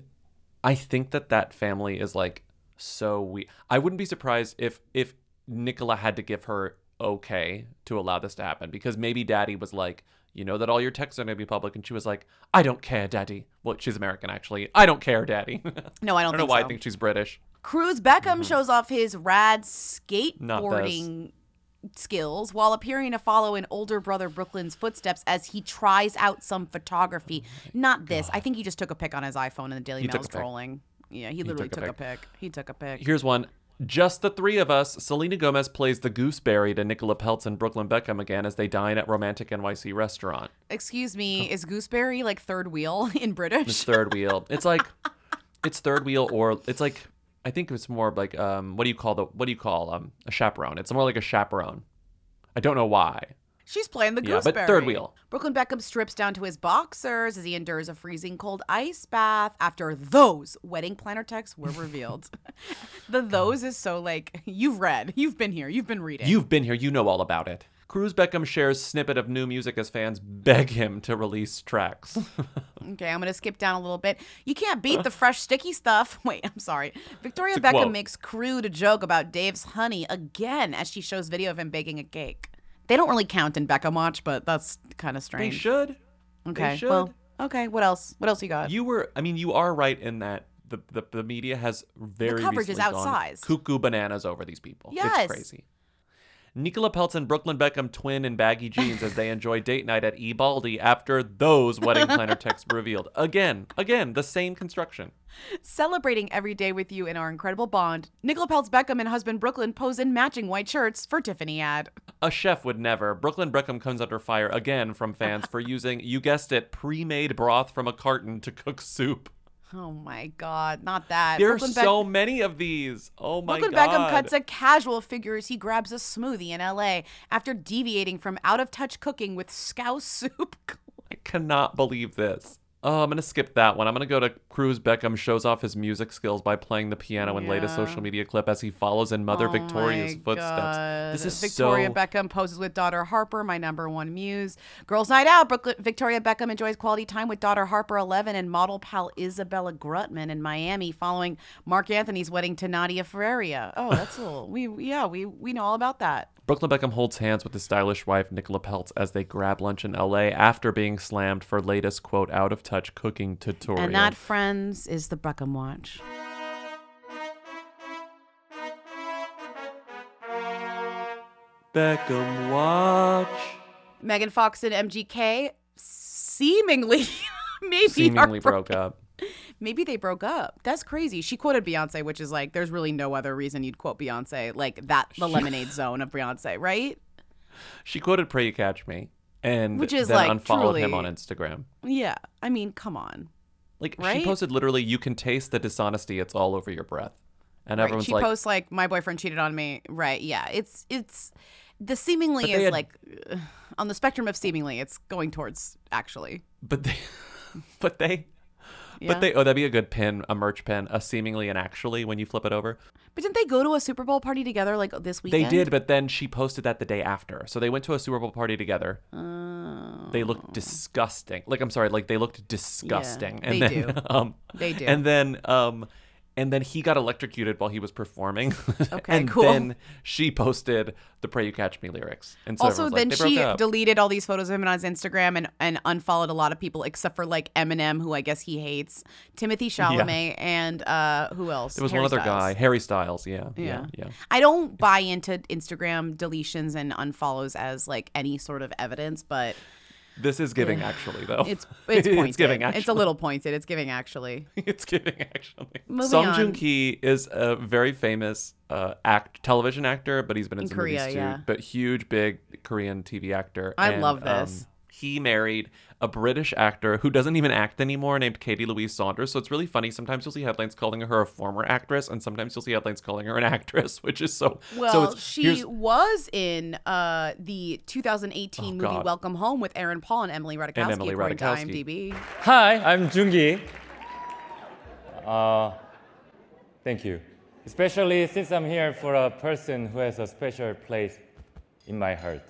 I think that that family is like so we. I wouldn't be surprised if if Nicola had to give her okay to allow this to happen because maybe Daddy was like, you know that all your texts are gonna be public, and she was like, I don't care, Daddy. Well, she's American actually. I don't care, Daddy. [LAUGHS] No, I I don't don't know think why so. I think she's British. Cruz Beckham Mm-hmm. shows off his rad skateboarding skills while appearing to follow in older brother Brooklyn's footsteps as he tries out some photography. Not this. I think he just took a pic on his iPhone and the Daily He Mail was a pic. Yeah, he literally took a took, a pic. He took a pick. Here's one. Just the three of us. Selena Gomez plays the gooseberry to Nicola Peltz and Brooklyn Beckham again as they dine at romantic NYC restaurant. Excuse me, is gooseberry like third wheel [LAUGHS] in British? It's third wheel. [LAUGHS] It's like it's third wheel or it's like I think it's more like um what do you call the what do you call um a chaperone? It's more like a chaperone. I don't know why. She's playing the Yeah, gooseberry. but third wheel. Brooklyn Beckham strips down to his boxers as he endures a freezing cold ice bath after those wedding planner texts were revealed. [LAUGHS] the those is so like you've read, you've been here, you've been reading. You've been here, you know all about it. Cruz Beckham shares snippet of new music as fans beg him to release tracks. [LAUGHS] Okay, I'm gonna skip down a little bit. You can't beat the fresh sticky stuff. [LAUGHS] Wait, I'm sorry. Victoria Beckham quote. makes crude joke about Dave's honey again as she shows video of him baking a cake. They don't really count in Beckham Watch, but that's kind of strange. they should. Okay. They should. Well, okay. What else? What else you got? You were I mean you are right in that the, the, the media has very coverage is outsized. cuckoo bananas over these people. Yes. It's crazy. Nicola Peltz and Brooklyn Beckham twin in baggy jeans as they enjoy date night at E Baldi after those wedding planner texts were revealed. Again, again, the same construction. Celebrating every day with you in our incredible bond, Nicola Peltz Beckham and husband Brooklyn pose in matching white shirts for Tiffany ad. A chef would never. Brooklyn Beckham comes under fire again from fans for using, you guessed it, pre-made broth from a carton to cook soup. Oh my God, not that. There Brooklyn are so many of these. Oh my God. Brooklyn god. Beckham cuts a casual figure as he grabs a smoothie in LA after deviating from out of touch cooking with scouse soup. [LAUGHS] I cannot believe this. Oh, I'm gonna skip that one. I'm gonna go to Cruz Beckham shows off his music skills by playing the piano in latest social media clip as he follows in Mother Oh Victoria's footsteps. This is Victoria so Beckham poses with daughter Harper, my number one muse. Girls' night out. Brooklyn Victoria Beckham enjoys quality time with daughter Harper, 11, and model pal Isabella Grutman in Miami, following Marc Anthony's wedding to Nadia Ferreira. Oh, that's a little. We yeah, we we know all about that. Brooklyn Beckham holds hands with his stylish wife Nicola Peltz as they grab lunch in LA after being slammed for latest quote out of touch cooking tutorial. And that, friends, is the Beckham Watch. Beckham watch. Megan Fox and MGK seemingly [LAUGHS] maybe Seemingly are broke up. Maybe they broke up. That's crazy. She quoted Beyonce, which is like, there's really no other reason you'd quote Beyonce like that. The lemonade zone of Beyonce, right? She quoted "Pray You Catch Me" and Which is, then like, unfollowed him on Instagram. Yeah. I mean, come on. Like Right? she posted literally, "You can taste the dishonesty. It's all over your breath." And Right. everyone's She like, posts like, my boyfriend cheated on me. Right. Yeah. It's it's the seemingly is had- like on the spectrum of seemingly, it's going towards actually. But they, [LAUGHS] but they, Yeah. but they. Oh, that'd be a good pin, a merch pin, a seemingly and actually when you flip it over. But didn't they go to a Super Bowl party together like this weekend? They did, but then she posted that the day after. So they went to a Super Bowl party together. They looked disgusting. Like I'm sorry, like they looked disgusting. they and then, do. [LAUGHS] Um, They do. And then um, and then he got electrocuted while he was performing. [LAUGHS] Okay, and cool. then she posted the "Pray You Catch Me" lyrics. And so also, everyone's like, then she deleted all these photos of him on his Instagram and, and unfollowed a lot of people except for like Eminem, who I guess he hates, Timothée [LAUGHS] Chalamet, and uh, who else? There was Harry one other Styles. guy, Harry Styles. Yeah, yeah, Yeah. yeah. I don't buy into Instagram deletions and unfollows as like any sort of evidence, but This is giving actually though. it's it's [LAUGHS] pointed. it's giving actually. It's a little pointed. It's giving actually. [LAUGHS] it's giving actually. Moving Song on. Joong Ki is a very famous uh, act television actor, but he's been in, In some Korea, movies too. yeah. But huge, big Korean TV actor. I And, love um, this. He married a British actor who doesn't even act anymore, named Katy Louise Saunders. So it's really funny. Sometimes you'll see headlines calling her a former actress, and sometimes you'll see headlines calling her an actress, [LAUGHS] which is so. Well, so it's, she was in uh, the 2018 Oh, movie God. Welcome Home with Aaron Paul and Emily Ratajkowski, Emily according to Ratajkowski. IMDb. Hi, I'm Joong Ki. Uh, thank you. Especially since I'm here for a person who has a special place in my heart.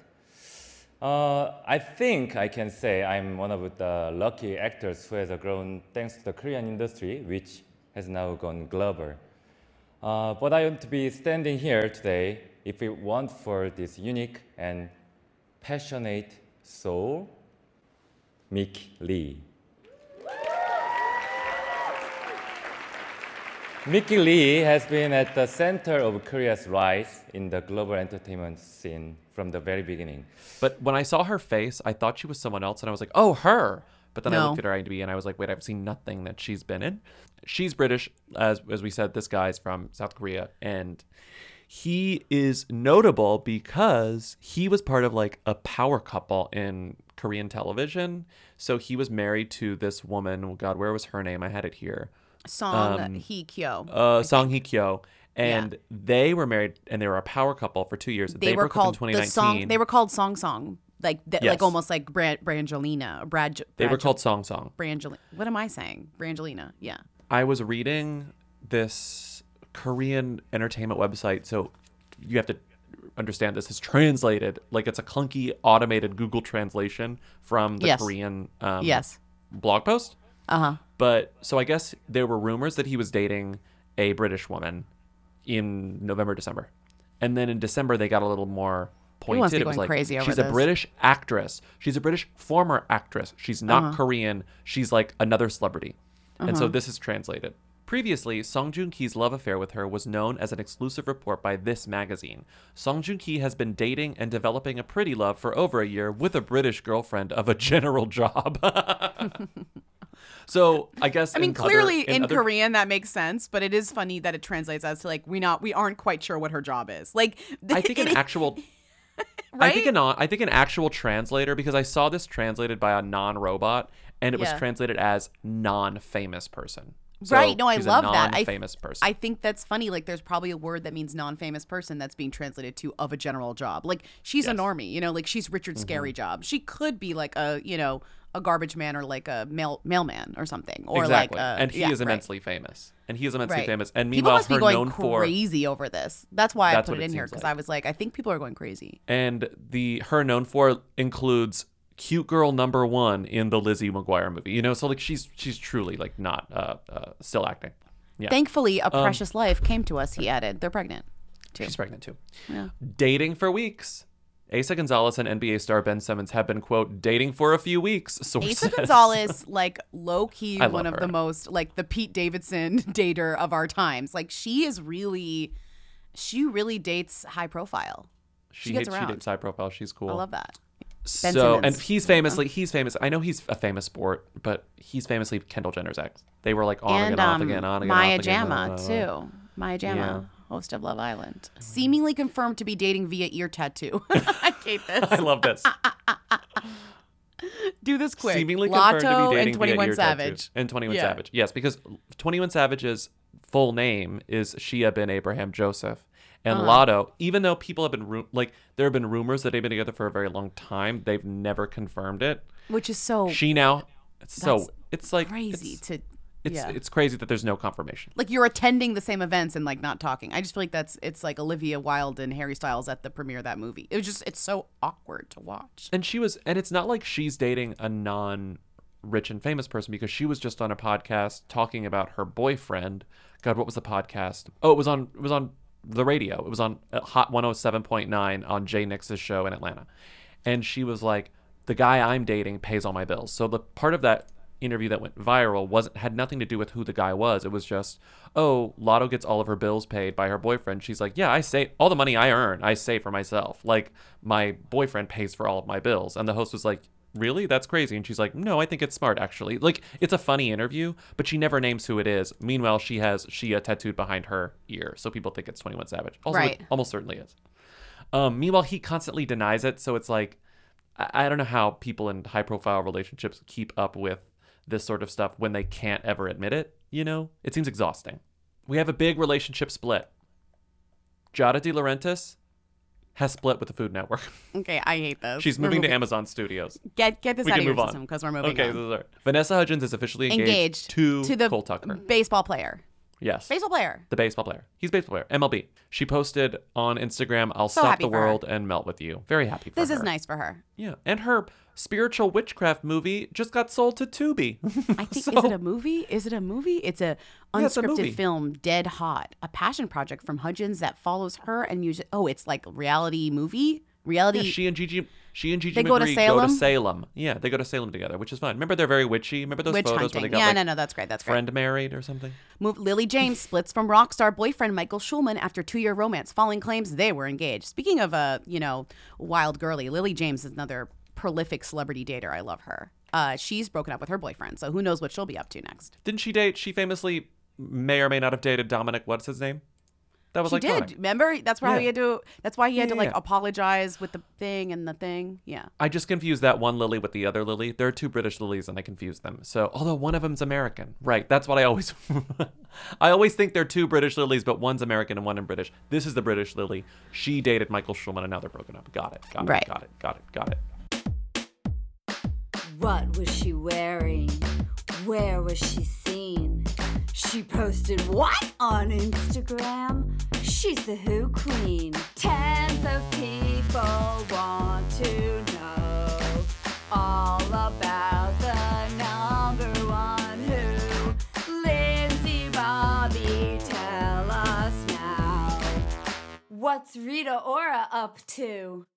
Uh, I think I can say I'm one of the lucky actors who has grown thanks to the Korean industry, which has now gone global. Uh, but I wouldn't be standing here today if it weren't for this unique and passionate soul, Miky Lee. Miky Lee has been at the center of Korea's rise in the global entertainment scene from the very beginning. But when I saw her face, I thought she was someone else, and I was like, "Oh, her." But then I looked at her IMDb, and I was like, "Wait, I've seen nothing that she's been in." She's British, as as we said. This guy's from South Korea, and he is notable because he was part of like a power couple in Korean television. So he was married to this woman. Oh God, where was her name? I had it here. Song Um, Hee Kyo. Uh, Song Hye Kyo. And they were married, and they were a power couple for two years. They, were broke called up in the song. They were called Song Song, like th- Yes. like almost like Brangelina, Brad. They were Brad- called Song Song. Brangelina. What am I saying? Brangelina. Yeah. I was reading this Korean entertainment website, so you have to understand this is translated like it's a clunky automated Google translation from the Yes. Korean um, Yes. blog post. Uh huh. But so I guess there were rumors that he was dating a British woman in November, December. And then in December they got a little more pointed. it was like crazy over she's a this. British actress. She's a British former actress. She's not Uh-huh. Korean. She's like another celebrity. And so Uh-huh. this is translated. Previously, Song Joong Ki's love affair with her was known as an exclusive report by this magazine. Song Joong Ki has been dating and developing a pretty love for over a year with a British girlfriend of a [LAUGHS] general job. [LAUGHS] so I guess I mean, in other- clearly in, other- Korean that makes sense, but it is funny that it translates as to like we not we aren't quite sure what her job is. Like I think an [LAUGHS] actual. right? I think an I think an actual translator because I saw this translated by a non-robot and it was translated as non-famous person. So right. No, I love that. I Non-famous person. I think that's funny. Like, there's probably a word that means non-famous person that's being translated to of a general job. Like, she's a normie. You know, like she's Richard Mm-hmm. Scary job. She could be like a you know a garbage man or like a mail mailman or something or exactly. like a, and he yeah, is right. immensely famous. And he is immensely Right. famous. And people meanwhile, must be going known for crazy over this. That's why That's I put it it in here because like. I was like, I think people are going crazy. and the her known for includes cute girl number one in the Lizzie McGuire movie. You know, so like she's she's truly like not uh, uh still acting. Yeah. Thankfully, a Um, precious life came to us. He added, they're pregnant. Too. She's pregnant too. Yeah. Dating for weeks. Eiza González and NBA star Ben Simmons have been quote dating for a few weeks. [LAUGHS] Sources. Eiza González, like low key, one of her. the most like the Pete Davidson [LAUGHS] dater of our times. Like she is really, she really dates high profile. She, She gets hates, around. She dates high profile. She's cool. I love that. Ben So and he's famously he's famous. I know he's a famous sport, but he's famously Kendall Jenner's ex. They were like on and again, off um, again, on again, Maya off again. Maya Jama uh, too. Maya Jama, Yeah. Host of Love Island, seemingly confirmed to be dating via ear tattoo. [LAUGHS] I hate this. I love this. [LAUGHS] Do this quick. Seemingly confirmed to be dating and Twenty via One tattoo. Savage And 21 Yeah. Savage. Yes, because 21 Savage's full name is Shia bin Abraham Joseph. And Uh-huh. Latto, even though people have been ru- like there have been rumors that they've been together for a very long time, they've never confirmed it. which is so She now it's so That's it's like crazy it's, to. It's yeah. it's crazy that there's no confirmation. like you're attending the same events and like not talking. I just feel like that's it's like Olivia Wilde and Harry Styles at the premiere of that movie. It was just it's so awkward to watch. And she was, and it's not like she's dating a non rich and famous person because she was just on a podcast talking about her boyfriend. God, what was the podcast? Oh, it was on, it was on the radio. It was on uh, Hot 107.9 on Jay Nix's show in Atlanta. And she was like, the guy I'm dating pays all my bills. So the part of that interview that went viral wasn't had nothing to do with who the guy was. It was just, oh, Latto gets all of her bills paid by her boyfriend. She's like, yeah, I say all the money I earn, I save for myself. Like my boyfriend pays for all of my bills. And the host was like, really? That's crazy. And she's like, no, I think it's smart actually. Like it's a funny interview, but she never names who it is. Meanwhile, she has Shia tattooed behind her ear, so people think it's Twenty One Savage. Also, Right. almost certainly is. Um, meanwhile, he constantly denies it, so it's like I, I don't know how people in high profile relationships keep up with this sort of stuff when they can't ever admit it. You know, it seems exhausting. We have a big relationship split. Giada De Laurentiis has split with the Food Network. [LAUGHS] Okay, I hate this. She's We're moving to Amazon Studios. Get get this We out of your move system because we're moving okay, on. this is all right. Vanessa Hudgens is officially engaged, Engaged to, to the Cole Tucker. baseball player. Yes. Baseball player. The baseball player. He's a baseball player. MLB. She posted on Instagram, I'll So stop the for her. world and melt with you. Very happy for This her. is nice for her. Yeah. And her spiritual witchcraft movie just got sold to Tubi. I think [LAUGHS] is it a movie? Is it a movie? It's a Yeah, it's a unscripted film, Dead Hot, a passion project from Hudgens that follows her and music. Oh, it's like reality movie. Reality. Yeah, she and Gigi she and Gigi They go to Magree go to Salem? Salem. Yeah, they go to Salem together, which is fun. Remember they're very witchy. Remember those Witch photos hunting. where they got Yeah, like no, no, that's great. That's great. friend married or something? Move, Lily James [LAUGHS] splits from rock star boyfriend Michael Shuman after two-year romance, following claims they were engaged. Speaking of uh, you know, wild girly, Lily James is another prolific celebrity dater. I love her. Uh, she's broken up with her boyfriend, so who knows what she'll be up to next. Didn't she date she famously may or may not have dated Dominic what's his name? That was like. she iconic. did. Remember? That's why Yeah. he had to. That's why he had Yeah, to like yeah. apologize with the thing and the thing. Yeah. I just confused that one Lily with the other Lily. There are two British Lilies, and I confused them. So, although one of them's American, right? That's what I always, [LAUGHS] I always think they're two British Lilies, but one's American and one in British. This is the British Lily. She dated Michael Shuman, and now they're broken up. Got it. Got it. Right. Got it. Got it. Got it. What was she wearing? Where was she seen? She posted what on Instagram? She's the Who Queen. Tens of people want to know all about the number one Who. Lindsey Bobby, tell us now. What's Rita Ora up to?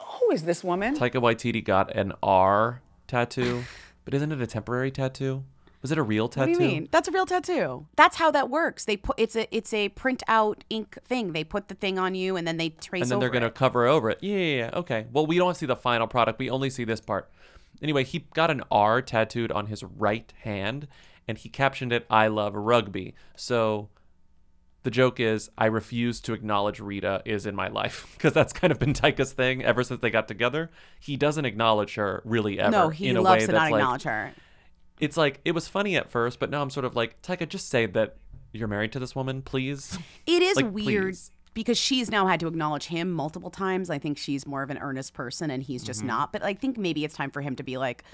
Who is this woman? Taika Waititi got an R tattoo, but isn't it a temporary tattoo? Was it a real tattoo? What do you mean? That's a real tattoo. That's how that works. They put it's a it's a print out ink thing. They put the thing on you and then they trace it. and then they're gonna it. cover over it. Yeah, yeah, yeah. Okay. Well, we don't see the final product. We only see this part. Anyway, he got an R tattooed on his right hand, and he captioned it "I love rugby." So the joke is, I refuse to acknowledge Rita is in my life [LAUGHS] because that's kind of been Taika's thing ever since they got together. He doesn't acknowledge her really ever. No, he in a loves way to not like, acknowledge her. It's like it was funny at first, but now I'm sort of like Taika, just say that you're married to this woman, please. [LAUGHS] It is Like, weird please. because she's now had to acknowledge him multiple times. I think she's more of an earnest person and he's just Mhm. not. But I think maybe it's time for him to be like,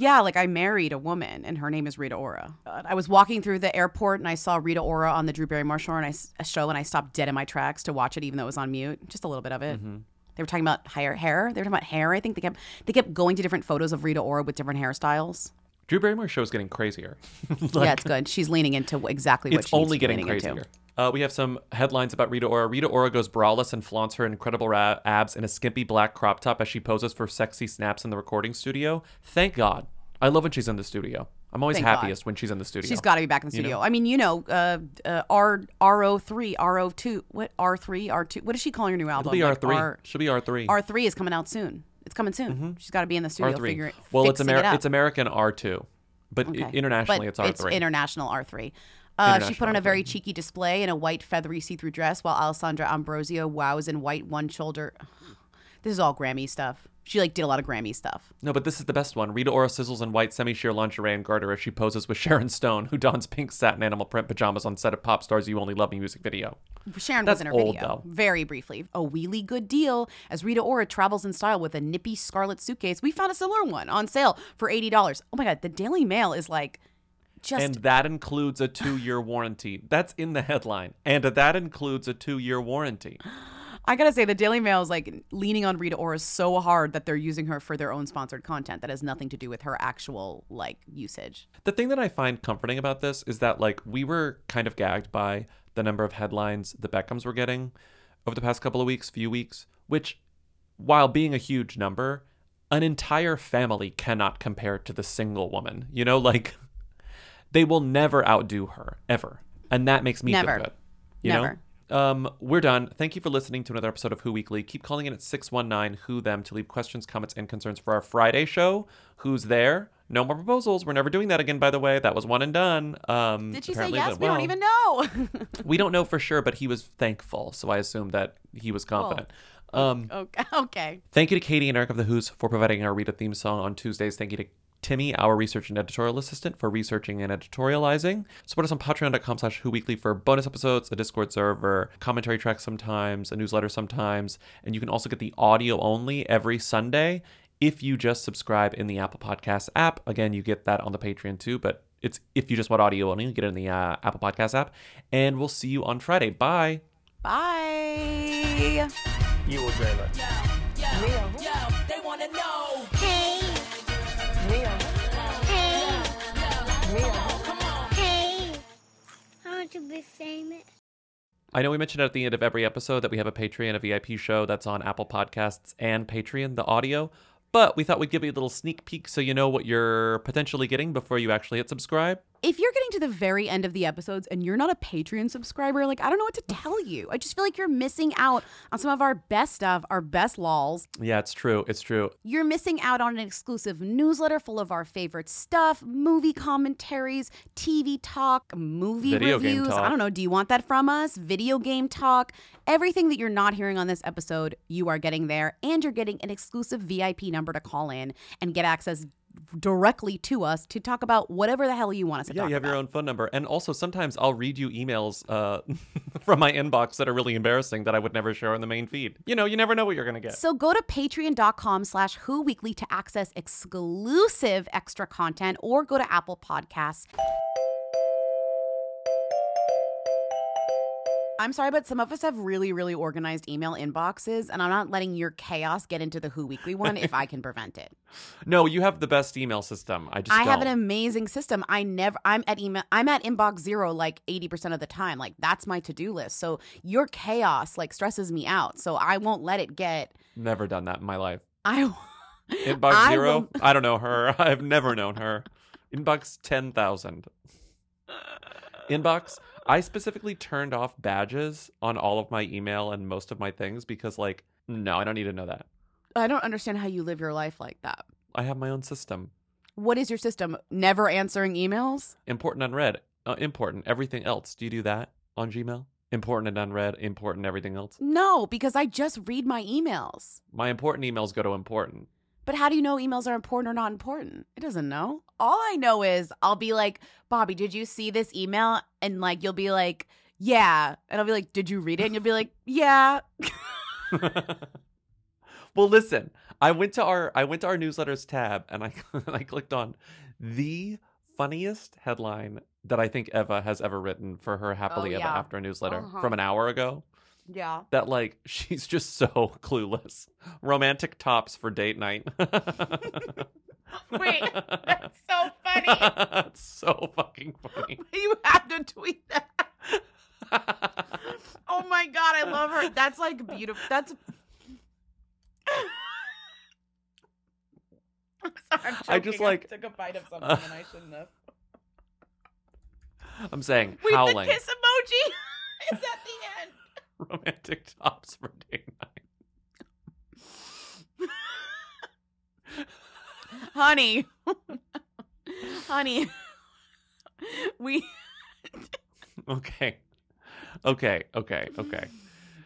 yeah, like I married a woman and her name is Rita Ora. I was walking through the airport and I saw Rita Ora on the Drew Barrymore show and I show and I stopped dead in my tracks to watch it even though it was on mute, just a little bit of it. Mhm. They were talking about hair, hair. They were talking about hair. I think they kept they kept going to different photos of Rita Ora with different hairstyles. Drew Barrymore's show is getting crazier. [LAUGHS] [LAUGHS] yeah, it's good. She's leaning into exactly what it's she needs only getting crazier. Uh, we have some headlines about Rita Ora. Rita Ora goes braless and flaunts her incredible ra- abs in a skimpy black crop top as she poses for sexy snaps in the recording studio. Thank God. I love when she's in the studio. I'm always Thank God. happiest when she's in the studio. She's got to be back in the You studio. know? I mean, you know, uh, uh, R RO three, RO two, what R three, R two? What is she calling her new album? It'll be Like R3. R- She'll be R3. R3 is coming out soon. It's coming soon. She's got to be in the studio R3. figuring. well, it's, it it's American R2, but i- Okay. internationally But it's R3. It's international R3. Uh, she put on a R3. very cheeky display in a white feathery see-through dress, while Alessandra Ambrosio wows in white one shoulder. [SIGHS] This is all Grammy stuff. She like did a lot of Grammy stuff. No, but this is the best one. Rita Ora sizzles in white semi-sheer lingerie and garter as she poses with Sharon Stone, who dons pink satin animal print pajamas on set of Pop Stars You Only Love Me music video. Sharon That's was in her old, video. though. Very briefly. A wheelie good deal as Rita Ora travels in style with a nippy scarlet suitcase. We found a similar one on sale for $80. Oh my God, the Daily Mail is like just. and that includes a two-year warranty. That's in the headline. And that includes a two-year warranty. [GASPS] [GASPS] [GASPS] I gotta say, the Daily Mail is like leaning on Rita Ora so hard that they're using her for their own sponsored content that has nothing to do with her actual like usage. The thing that I find comforting about this is that like we were kind of gagged by the number of headlines the Beckhams were getting over the past couple of weeks, few weeks, which while being a huge number, an entire family cannot compare to the single woman. You know, like they will never outdo her ever. And that makes me Never. feel good. You Never. know? Um, we're done. Thank you for listening to another episode of Who Weekly. Keep calling in at 619 Who Them to leave questions, comments, and concerns for our Friday show. Who's there? No more proposals. We're never doing that again, by the way. That was one and done. Um, Did she say yes? went We don't even know. [LAUGHS] We don't know for sure, but he was thankful, so I assume that he was confident. Um, okay. [LAUGHS] Okay. Thank you to Katie and Eric of the Who's for providing our Rita theme song on Tuesdays. Thank you to Timmy, our research and editorial assistant, for researching and editorializing. Support us on patreon.com slash Who Weekly for bonus episodes, a Discord server, commentary tracks sometimes, a newsletter sometimes, and you can also get the audio only every Sunday if you just subscribe in the Apple Podcast app. Again, you get that on the Patreon too, but it's if you just want audio only, you get it in the uh, Apple Podcast app. And we'll see you on Friday. Bye. Bye. You will dream it. they wanna know. Hey. I know we mentioned at the end of every episode that we have a Patreon, a VIP show that's on Apple Podcasts and Patreon, the audio. But we thought we'd give you a little sneak peek so you know what you're potentially getting before you actually hit subscribe. If you're getting to the very end of the episodes and you're not a Patreon subscriber, like I don't know what to tell you. I just feel like you're missing out on some of our best stuff, our best lols. Yeah, it's true. It's true. You're missing out on an exclusive newsletter full of our favorite stuff, movie commentaries, TV talk, movie Video reviews. talk. I don't know. Do you want that from us? Video game talk. Everything that you're not hearing on this episode, you are getting there. And you're getting an exclusive VIP number to call in and get access directly to us to talk about whatever the hell you want us to talk Yeah, you have about. your own phone number. And also, sometimes I'll read you emails uh, [LAUGHS] from my inbox that are really embarrassing that I would never share on the main feed. You know, you never know what you're going to get. So go to patreon.com slash who weekly to access exclusive extra content or go to Apple Podcasts. I'm sorry, but some of us have really, really organized email inboxes, and I'm not letting your chaos get into the Who Weekly one if I can prevent it. [LAUGHS] no, you have the best email system. I just I have an amazing system. I never I'm at email I'm at inbox zero like 80% of the time. Like that's my to-do list. So your chaos like stresses me out. So I won't let it get Never done that in my life. I [LAUGHS] Inbox I zero? will- I don't know her. [LAUGHS] I've never known her. Inbox 10,000. Inbox, I specifically turned off badges on all of my email and most of my things because, like, no, I don't need to know that. I don't understand how you live your life like that. I have my own system. What is your system? Never answering emails? Important unread. Uh, important. Everything else. Do you do that on Gmail? Important and unread. Important everything else. No, because I just read my emails. My important emails go to important. But how do you know emails are important or not important? It doesn't know. All I know is I'll be like, Bobby, did you see this email? And like, you'll be like, yeah. And I'll be like, did you read it? And you'll be like, yeah. [LAUGHS] Well, listen, I went to our I went to our newsletters tab and I [LAUGHS] and I clicked on the funniest headline that I think Eva has ever written for her Happily Oh, Ever. After newsletter Uh-huh. from an hour ago. Yeah. That like [LAUGHS] she's just so clueless. Romantic tops for date night. [LAUGHS] Wait, that's so funny. [LAUGHS] That's so fucking funny. you have to tweet that. oh my god, I love her. That's like beautiful. That's. I'm sorry, I'm I just, like- took a bite of something and I shouldn't have. I'm saying Wait, howling. the kiss emoji is at the end. Romantic [LAUGHS] tops for date night. honey honey we [LAUGHS] Okay. Okay, okay, okay.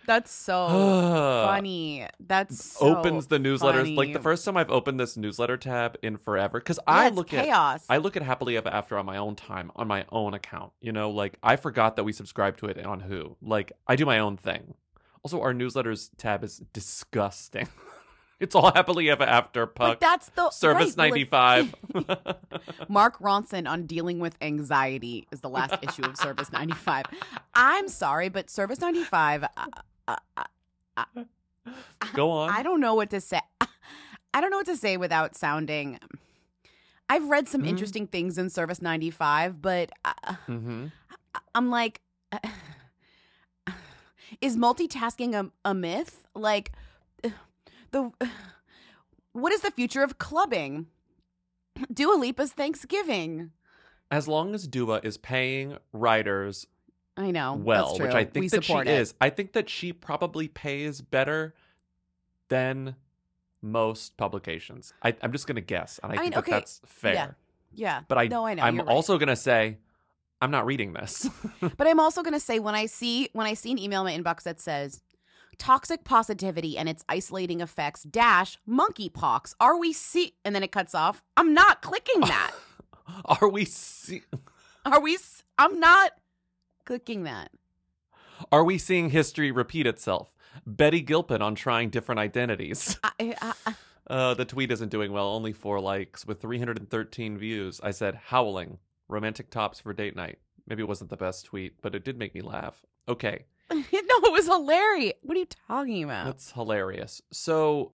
That's so [GASPS] funny that's so opens the newsletters like the first time I've opened this newsletter tab in forever because Yeah, I look chaos. at I look at happily ever after on my own time on my own account. You know, like I forgot that we subscribe to it on who. Like I do my own thing. Also, our newsletters tab is disgusting. [LAUGHS] it's all happily ever after puck. But that's the service right, ninety but. [LAUGHS] [LAUGHS] Mark Ronson on dealing with anxiety is the last issue of Service 95. I'm sorry, but Service 95, uh, uh, Go on. I don't know what to say. [LAUGHS] I don't know what to say without sounding. I've read some Mhm. interesting things in Service 95, but uh, mm-hmm. I'm like, [SIGHS] is multitasking a, a myth? Like, [SIGHS] the [SIGHS] what is the future of clubbing? Dua Lipa's Thanksgiving. As long as Dua is paying writers I know. well, which. I think we that she it. is. I think that she probably pays better than most publications. I, I'm just gonna guess, and I, I mean, think okay, that that's fair. yeah. Yeah. But I, no, I know. I'm right. also gonna say, I'm not reading this. [LAUGHS] But I'm also gonna say when I see when I see an email in my inbox that says toxic positivity and its isolating effects dash monkeypox. Are we see? And then it cuts off. I'm not clicking that. [LAUGHS] Are we? See- Are we? s- I'm not clicking that. Are we seeing history repeat itself? Betty Gilpin on trying different identities. [LAUGHS] I, I, I, Uh, the tweet isn't doing well. Only four likes with 313 views. I said howling. Romantic tops for date night. Maybe it wasn't the best tweet, but it did make me laugh. Okay, [LAUGHS] no, it was hilarious. What are you talking about? that's hilarious. So